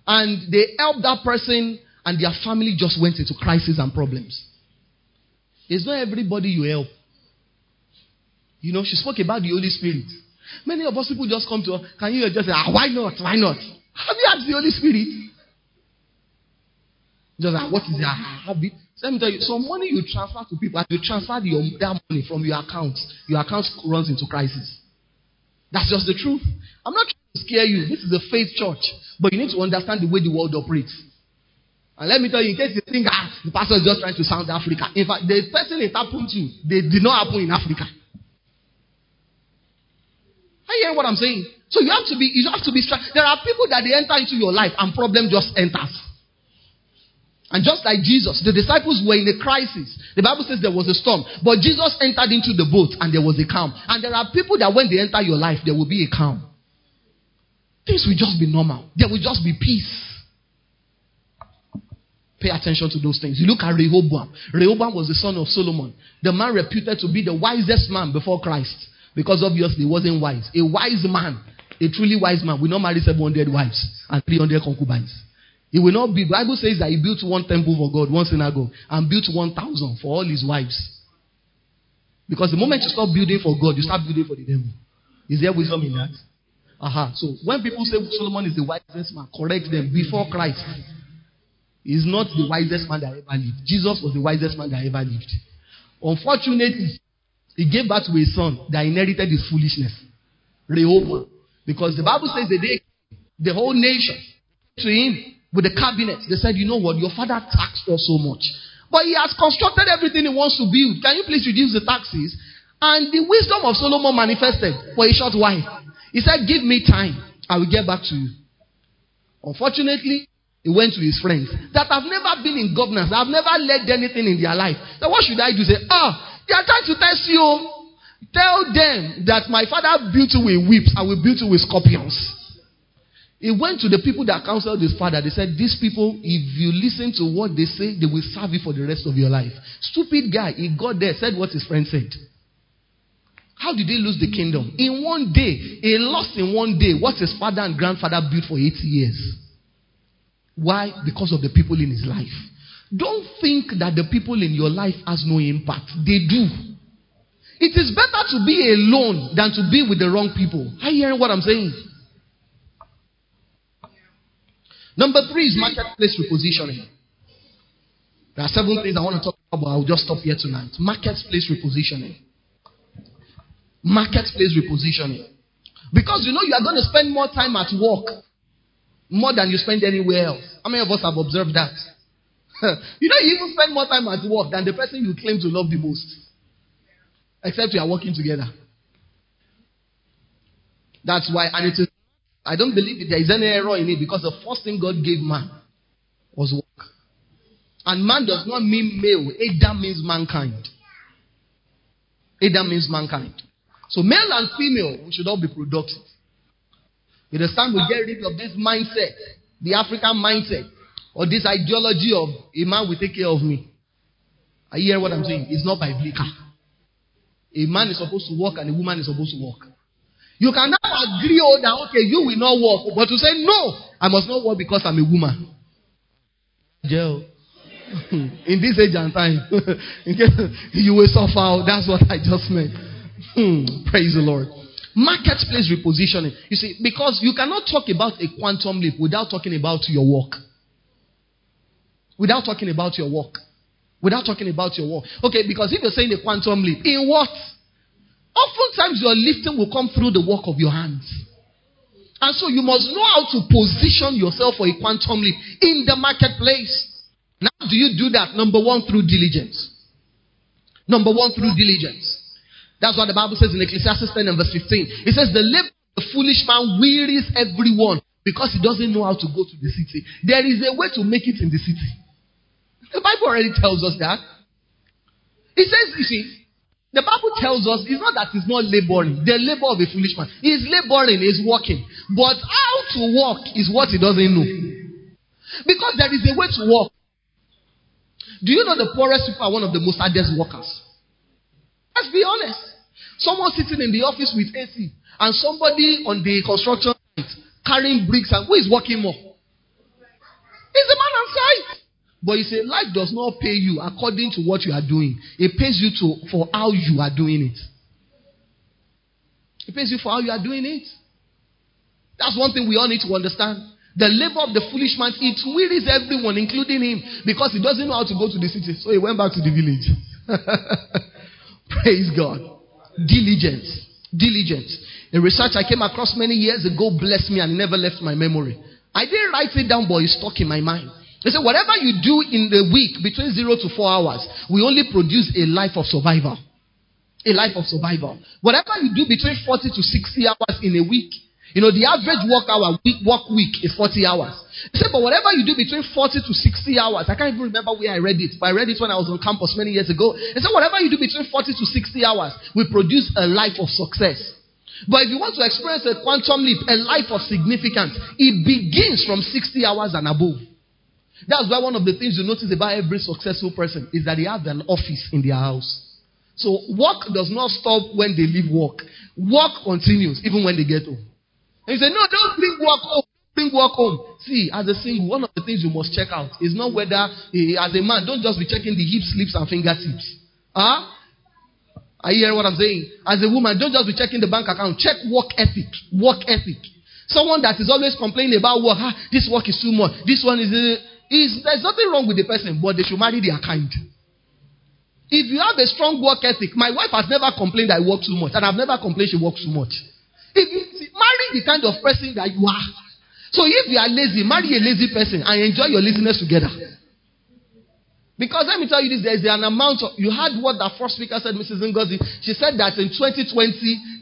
And they helped that person and their family just went into crisis and problems. It's not everybody you help. You know, she spoke about the Holy Spirit. Many of us people just come to her, can you just say, ah, why not? Why not? Have you asked the Holy Spirit? Just like, what is that habit? Let me tell you, some money you transfer to people, you transfer your, that money from your account, your account runs into crisis. That's just the truth. I'm not trying to scare you. This is a faith church. But you need to understand the way the world operates. And let me tell you, in case you think, ah, the pastor is just trying to sound Africa. In fact, the person it happened to, they did not happen in Africa. Are you hearing what I'm saying? So you have to be, you have to be strong. There are people that they enter into your life and problem just enters. And just like Jesus, the disciples were in a crisis. The Bible says there was a storm, but Jesus entered into the boat and there was a calm. And there are people that when they enter your life, there will be a calm. Things will just be normal. There will just be peace. Pay attention to those things. You look at Rehoboam. Rehoboam was the son of Solomon, the man reputed to be the wisest man before Christ, because obviously he wasn't wise. A wise man, a truly wise man, will not marry 700 wives and 300 concubines. He will not be. Bible says that he built one temple for God, one synagogue, and built one thousand for all his wives. Because the moment you stop building for God, you start building for the devil. Is there wisdom in that? Aha. Uh-huh. So when people say Solomon is the wisest man, correct them before Christ. He's not the wisest man that ever lived. Jesus was the wisest man that ever lived. Unfortunately, he gave birth to a son that inherited his foolishness. Rehoboam. Because the Bible says that day the whole nation to him with the cabinet. They said, you know what, your father taxed us so much. But he has constructed everything he wants to build. Can you please reduce the taxes? And the wisdom of Solomon manifested for a short while. He said, Give me time. I will get back to you. Unfortunately, he went to his friends that have never been in governance, that have never led anything in their life. So what should I do? Say, ah, they are trying to test you. Tell them that my father built you with whips, I will build you with scorpions. He went to the people that counseled his father. They said, These people, if you listen to what they say, they will serve you for the rest of your life. Stupid guy. He got there, said what his friend said. How did he lose the kingdom? In one day. He lost in one day what his father and grandfather built for 80 years. Why? Because of the people in his life. Don't think that the people in your life has no impact. They do. It is better to be alone than to be with the wrong people. Are you hearing what I'm saying? Number three is marketplace repositioning. There are seven things I want to talk about, I'll just stop here tonight. Marketplace repositioning. Marketplace repositioning. Because you know you are going to spend more time at work more than you spend anywhere else. How many of us have observed that? [laughs] you know, you even spend more time at work than the person you claim to love the most. Except you are working together. That's why, and it is I don't believe that there is any error in it because the first thing God gave man was work. And man does not mean male. Adam means mankind. Adam means mankind. So male and female, we should all be productive. It is time we get rid of this mindset, the African mindset, or this ideology of a man will take care of me. I hear what I'm saying? It's not biblical. A man is supposed to work and a woman is supposed to work. You cannot agree oh, that, okay, you will not work. But to say, no, I must not work because I'm a woman. Jail. [laughs] In this age and time, [laughs] you will suffer. Oh, that's what I just meant. Hmm. Praise the Lord. Marketplace repositioning. You see, because you cannot talk about a quantum leap without talking about your work. Without talking about your work. Without talking about your work. Okay, because if you're saying a quantum leap, in what? Oftentimes, your lifting will come through the work of your hands. And so you must know how to position yourself for a quantum leap in the marketplace. Now, do you do that? Number one, through diligence. Number one, through diligence. That's what the Bible says in Ecclesiastes 10 and verse 15. It says, The labor of the foolish man wearies everyone because he doesn't know how to go to the city. There is a way to make it in the city. The Bible already tells us that. It says, you see, The Bible tells us it's not that it's not laboring. The labor of a foolish man. He's laboring, he's working. But how to walk is what he doesn't know. Because there is a way to walk. Do you know the poorest people are one of the most hardest workers? Let's be honest. Someone sitting in the office with AC and somebody on the construction site carrying bricks and who is working more? It's the man on site. But you say life does not pay you according to what you are doing. It pays you to for how you are doing it. It pays you for how you are doing it. That's one thing we all need to understand. The labor of the foolish man, it wearies everyone, including him, because he doesn't know how to go to the city. So he went back to the village. [laughs] Praise God. Diligence. Diligence. A research I came across many years ago blessed me and never left my memory. I didn't write it down, but it stuck in my mind. They said, whatever you do in the week between zero to four hours, we only produce a life of survival. A life of survival. Whatever you do between 40 to 60 hours in a week, you know, the average work hour week, work week is 40 hours. He said, but whatever you do between 40 to 60 hours, I can't even remember where I read it, but I read it when I was on campus many years ago. He said, whatever you do between 40 to 60 hours we produce a life of success. But if you want to experience a quantum leap, a life of significance, it begins from 60 hours and above. That's why one of the things you notice about every successful person is that they have an office in their house. So work does not stop when they leave work. Work continues even when they get home. And you say, no, don't bring work home. Bring work home. See, as a single, one of the things you must check out is not whether, uh, as a man, don't just be checking the hips, lips, and fingertips. Huh? Are you hearing what I'm saying? As a woman, don't just be checking the bank account. Check work ethic. Work ethic. Someone that is always complaining about work. Ah, this work is too much. This one is, uh, is there's nothing wrong with the person, but they should marry their kind. If you have a strong work ethic, my wife has never complained I work too much, and I've never complained she works too much. If you marry the kind of person that you are. So if you are lazy, marry a lazy person and enjoy your laziness together. Because let me tell you this, there is an amount of, you heard what that first speaker said, Mrs. Ngozi. She said that in 2020,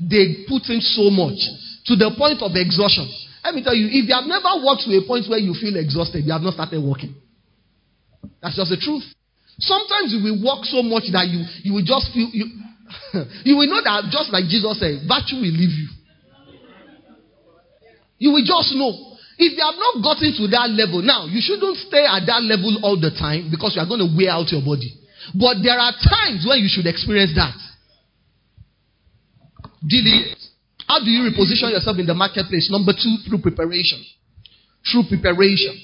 they put in so much to the point of exhaustion. Let me tell you, if you have never walked to a point where you feel exhausted, you have not started walking. That's just the truth. Sometimes you will walk so much that you, you will just feel, you, [laughs] you will know that just like Jesus said, virtue will leave you. You will just know. If you have not gotten to that level, now you shouldn't stay at that level all the time because you are going to wear out your body. But there are times when you should experience that. Delete. How do you reposition yourself in the marketplace? Number two, through preparation. Through preparation.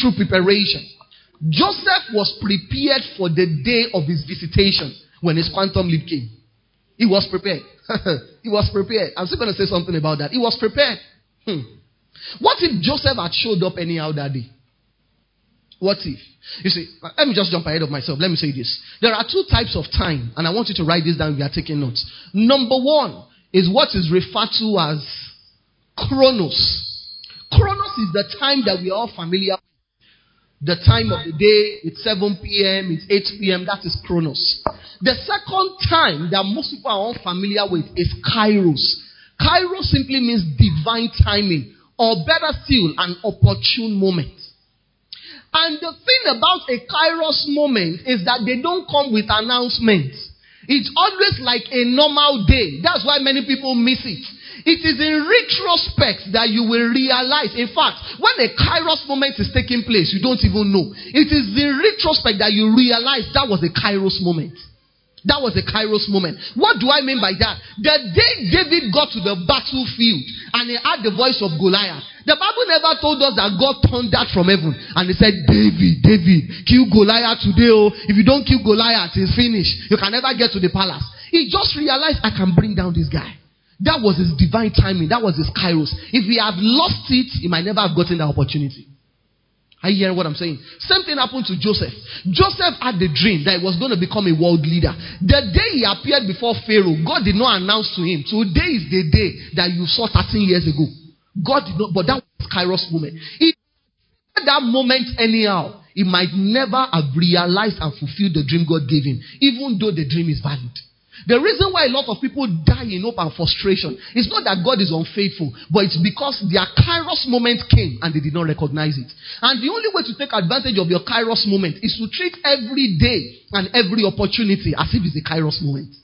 Through preparation. Joseph was prepared for the day of his visitation when his quantum leap came. He was prepared. [laughs] he was prepared. I'm still going to say something about that. He was prepared. Hmm. What if Joseph had showed up anyhow that day? What if? You see, let me just jump ahead of myself. Let me say this. There are two types of time, and I want you to write this down if you are taking notes. Number one is what is referred to as chronos. Chronos is the time that we are all familiar with. The time of the day, it's 7 p.m., it's 8 p.m., that is chronos. The second time that most people are unfamiliar with is kairos. Kairos simply means divine timing, or better still, an opportune moment. And the thing about a kairos moment is that they don't come with announcements. It's always like a normal day. That's why many people miss it. It is in retrospect that you will realize. In fact, when a kairos moment is taking place, you don't even know. It is in retrospect that you realize that was a kairos moment. That was a kairos moment. What do I mean by that? The day David got to the battlefield and he heard the voice of Goliath, the Bible never told us that God thundered from heaven and he said, David, David, kill Goliath today. Oh, if you don't kill Goliath, it's finished. You can never get to the palace. He just realized I can bring down this guy. That was his divine timing. That was his kairos. If he had lost it, he might never have gotten the opportunity. Are you hearing what I'm saying? Same thing happened to Joseph. Joseph had the dream that he was going to become a world leader. The day he appeared before Pharaoh, God did not announce to him, today is the day that you saw 13 years ago. God did not, but that was Kairos moment. He that moment anyhow, he might never have realized and fulfilled the dream God gave him, even though the dream is valid. The reason why a lot of people die in hope and frustration is not that God is unfaithful, but it's because their kairos moment came and they did not recognize it. And the only way to take advantage of your kairos moment is to treat every day and every opportunity as if it's a kairos moment.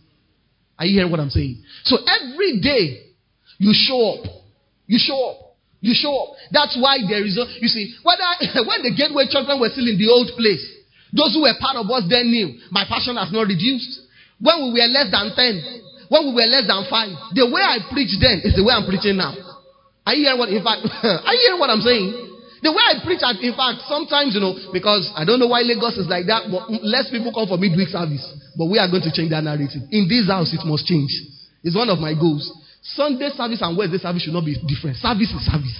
Are you hearing what I'm saying? So every day you show up. You show up. You show up. That's why there is a, you see, whether, [laughs] when the gateway children were still in the old place, those who were part of us then knew my passion has not reduced. When we were less than 10, when we were less than 5, the way I preached then is the way I'm preaching now. Are you hearing what, in fact, [laughs] are you hearing what I'm saying? The way I preach, in fact, sometimes, you know, because I don't know why Lagos is like that, but less people come for midweek service. But we are going to change that narrative. In this house, it must change. It's one of my goals. Sunday service and Wednesday service should not be different. Service is service.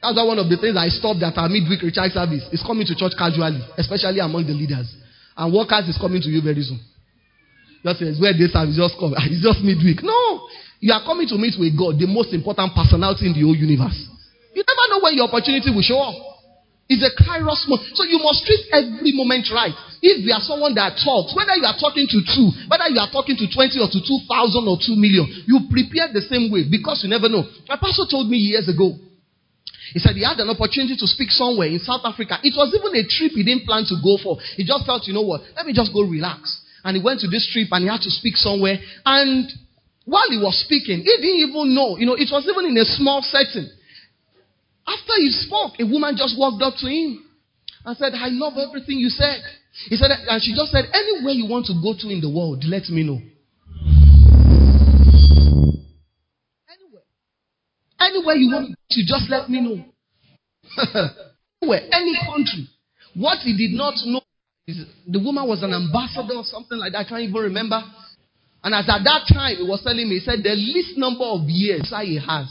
That's why one of the things I stopped at our midweek recharge service is coming to church casually, especially among the leaders. And workers is coming to you very soon. Just says, where this service just come. [laughs] It's just midweek. No. You are coming to meet with God, the most important personality in the whole universe. You never know when your opportunity will show up. It's a kairos moment. So you must treat every moment right. If you are someone that talks, whether you are talking to two, whether you are talking to 20 or to 2,000 or 2 million, you prepare the same way because you never know. My pastor told me years ago, he said he had an opportunity to speak somewhere in South Africa. It was even a trip he didn't plan to go for. He just felt, you know what, let me just go relax. And he went to this trip and he had to speak somewhere. And while he was speaking, he didn't even know, you know, it was even in a small setting. After he spoke, a woman just walked up to him and said, I love everything you said. He said, and she just said, anywhere you want to go to in the world, let me know. Anywhere you want to, just let me know. [laughs] Anywhere, any country. What he did not know is the woman was an ambassador or something like that. I can't even remember. And as at that time, he was telling me, he said the least number of years he has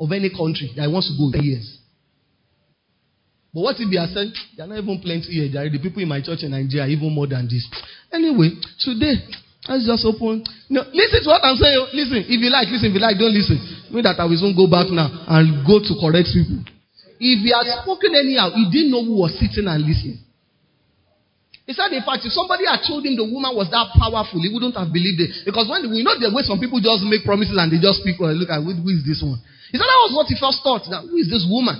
of any country that he wants to go years. But what if they are saying, they are not even plenty here. The people in my church in Nigeria even more than this. Anyway, today, Let's just open. No, listen to what I'm saying. Listen. If you like, listen. If you like, don't listen. Me that I will soon go back now and go to correct people. If he had spoken anyhow, he didn't know who was sitting and listening. He said, in fact, if somebody had told him the woman was that powerful, he wouldn't have believed it. Because when we know the way some people just make promises and they just speak, well, look at who is this one. He said that was what he first thought. That who is this woman?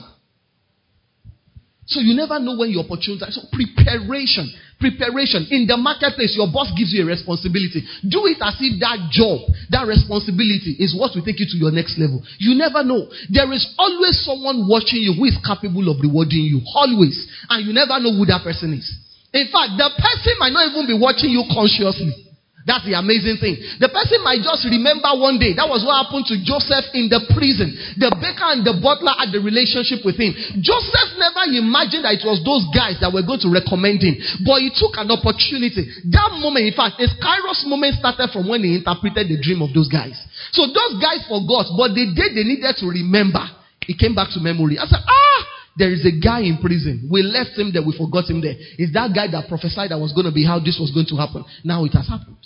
So you never know when your opportunity. So preparation, preparation in the marketplace. Your boss gives you a responsibility. Do it as if that job, that responsibility, is what will take you to your next level. You never know. There is always someone watching you who is capable of rewarding you. Always, and you never know who that person is. In fact, the person might not even be watching you consciously. That's the amazing thing. The person might just remember one day. That was what happened to Joseph in the prison. The baker and the butler had the relationship with him. Joseph never imagined that it was those guys that were going to recommend him. But he took an opportunity. That moment, in fact, his kairos moment started from when he interpreted the dream of those guys. So those guys forgot, but the day they needed to remember, it came back to memory. I said, ah, there is a guy in prison. We left him there. We forgot him there. Is that guy that prophesied that was going to be how this was going to happen. Now it has happened.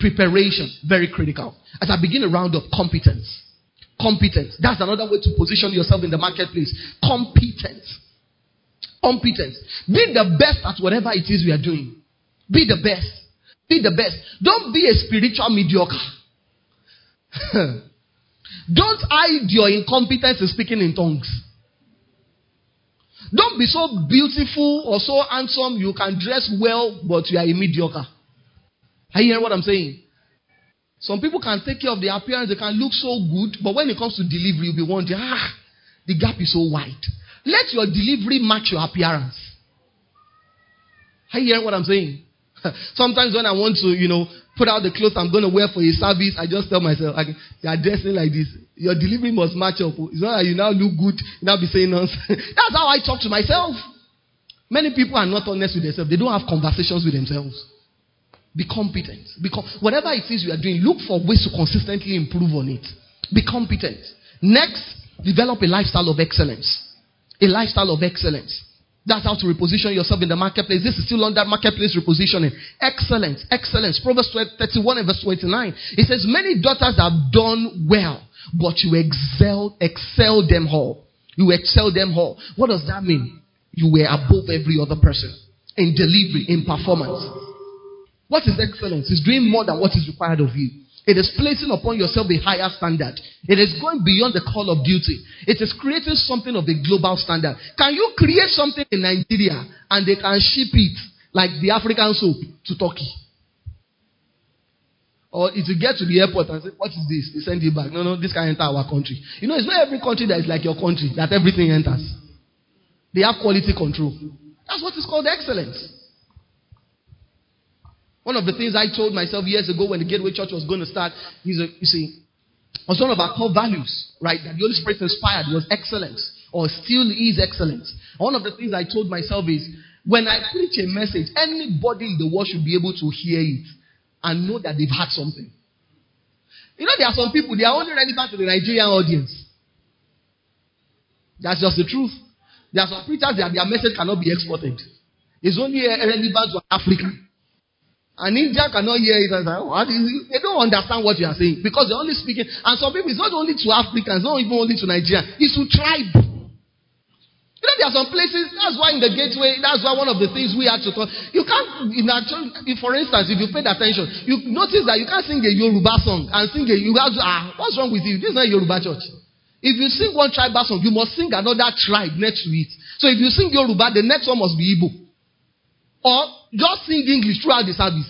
Preparation, very critical. As I begin a round up, competence. Competence. That's another way to position yourself in the marketplace. Competence. Competence. Be the best at whatever it is we are doing. Be the best. Be the best. Don't be a spiritual mediocre. [laughs] Don't hide your incompetence in speaking in tongues. Don't be so beautiful or so handsome you can dress well, but you are a mediocre. Are you hearing what I'm saying? Some people can take care of their appearance, they can look so good, but when it comes to delivery, you'll be wondering, ah, the gap is so wide. Let your delivery match your appearance. Are you hearing what I'm saying? [laughs] Sometimes when I want to, you know, put out the clothes I'm going to wear for a service, I just tell myself, like, you're dressing like this. Your delivery must match up. It's not that you now look good, you now be saying nonsense. [laughs] That's how I talk to myself. Many people are not honest with themselves. They don't have conversations with themselves. Be competent. Become, whatever it is you are doing, look for ways to consistently improve on it. Be competent. Next, develop a lifestyle of excellence. A lifestyle of excellence. That's how to reposition yourself in the marketplace. This is still on that marketplace repositioning. Excellence, excellence. Proverbs 31 and verse 29. It says, Many daughters have done well, but you excel, excel them all. You excel them all. What does that mean? You were above every other person in delivery, in performance. What is excellence? It's doing more than what is required of you. It is placing upon yourself a higher standard. It is going beyond the call of duty. It is creating something of a global standard. Can you create something in Nigeria and they can ship it like the African soap to Turkey? Or if you get to the airport and say, What is this? They send you back. No, no, this can enter our country. You know, it's not every country that is like your country, that everything enters. They have quality control. That's what is called excellence. One of the things I told myself years ago when the Gateway Church was going to start is, a, you see, was one of our core values, right? That the Holy Spirit inspired was excellence, or still is excellence. One of the things I told myself is, when I preach a message, anybody in the world should be able to hear it and know that they've had something. You know, there are some people, they are only relevant to the Nigerian audience. That's just the truth. There are some preachers that their message cannot be exported. It's only relevant to Africa. An Indian cannot hear it and say, what is it? They don't understand what you are saying because they're only speaking. And some people, it's not only to Africans, not even only to Nigeria, it's to tribe. You know, there are some places, that's why in the gateway, that's why one of the things we had to talk. You can't, in actual, if, for instance, if you paid attention, you notice that you can't sing a Yoruba song and sing a, have ah, what's wrong with you? This is not a Yoruba church. If you sing one tribal song, you must sing another tribe next to it. So if you sing Yoruba, the next one must be Igbo. Or just sing English throughout the service.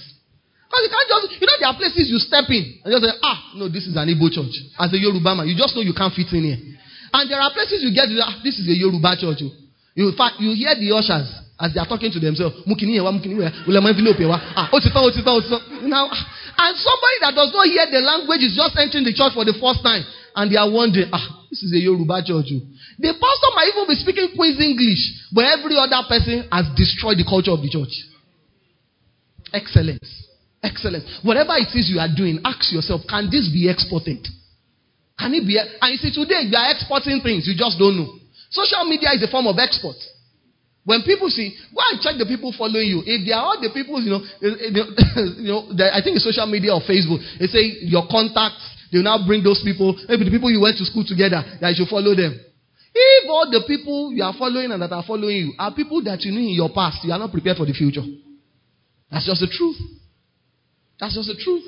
Because you can't just, you know, there are places you step in and just say, ah, no, this is an Igbo church. As a Yoruba man, you just know you can't fit in here. And there are places you get, ah, this is a Yoruba church. Oh. You, in fact, you hear the ushers as they are talking to themselves. Now, and somebody that does not hear the language is just entering the church for the first time. And they are wondering, ah, this is a Yoruba church. The pastor might even be speaking Queen's English, but every other person has destroyed the culture of the church. Excellence. Excellence. Whatever it is you are doing, ask yourself, can this be exported? Can it be? And you see, today you are exporting things, you just don't know. Social media is a form of export. When people see, go and check the people following you. If they are all the people, you know, [laughs] you know, [laughs] I think it's social media or Facebook, they say your contacts, they will now bring those people, maybe the people you went to school together, that you should follow them. If all the people you are following and that are following you are people that you knew in your past, you are not prepared for the future. That's just the truth. That's just the truth.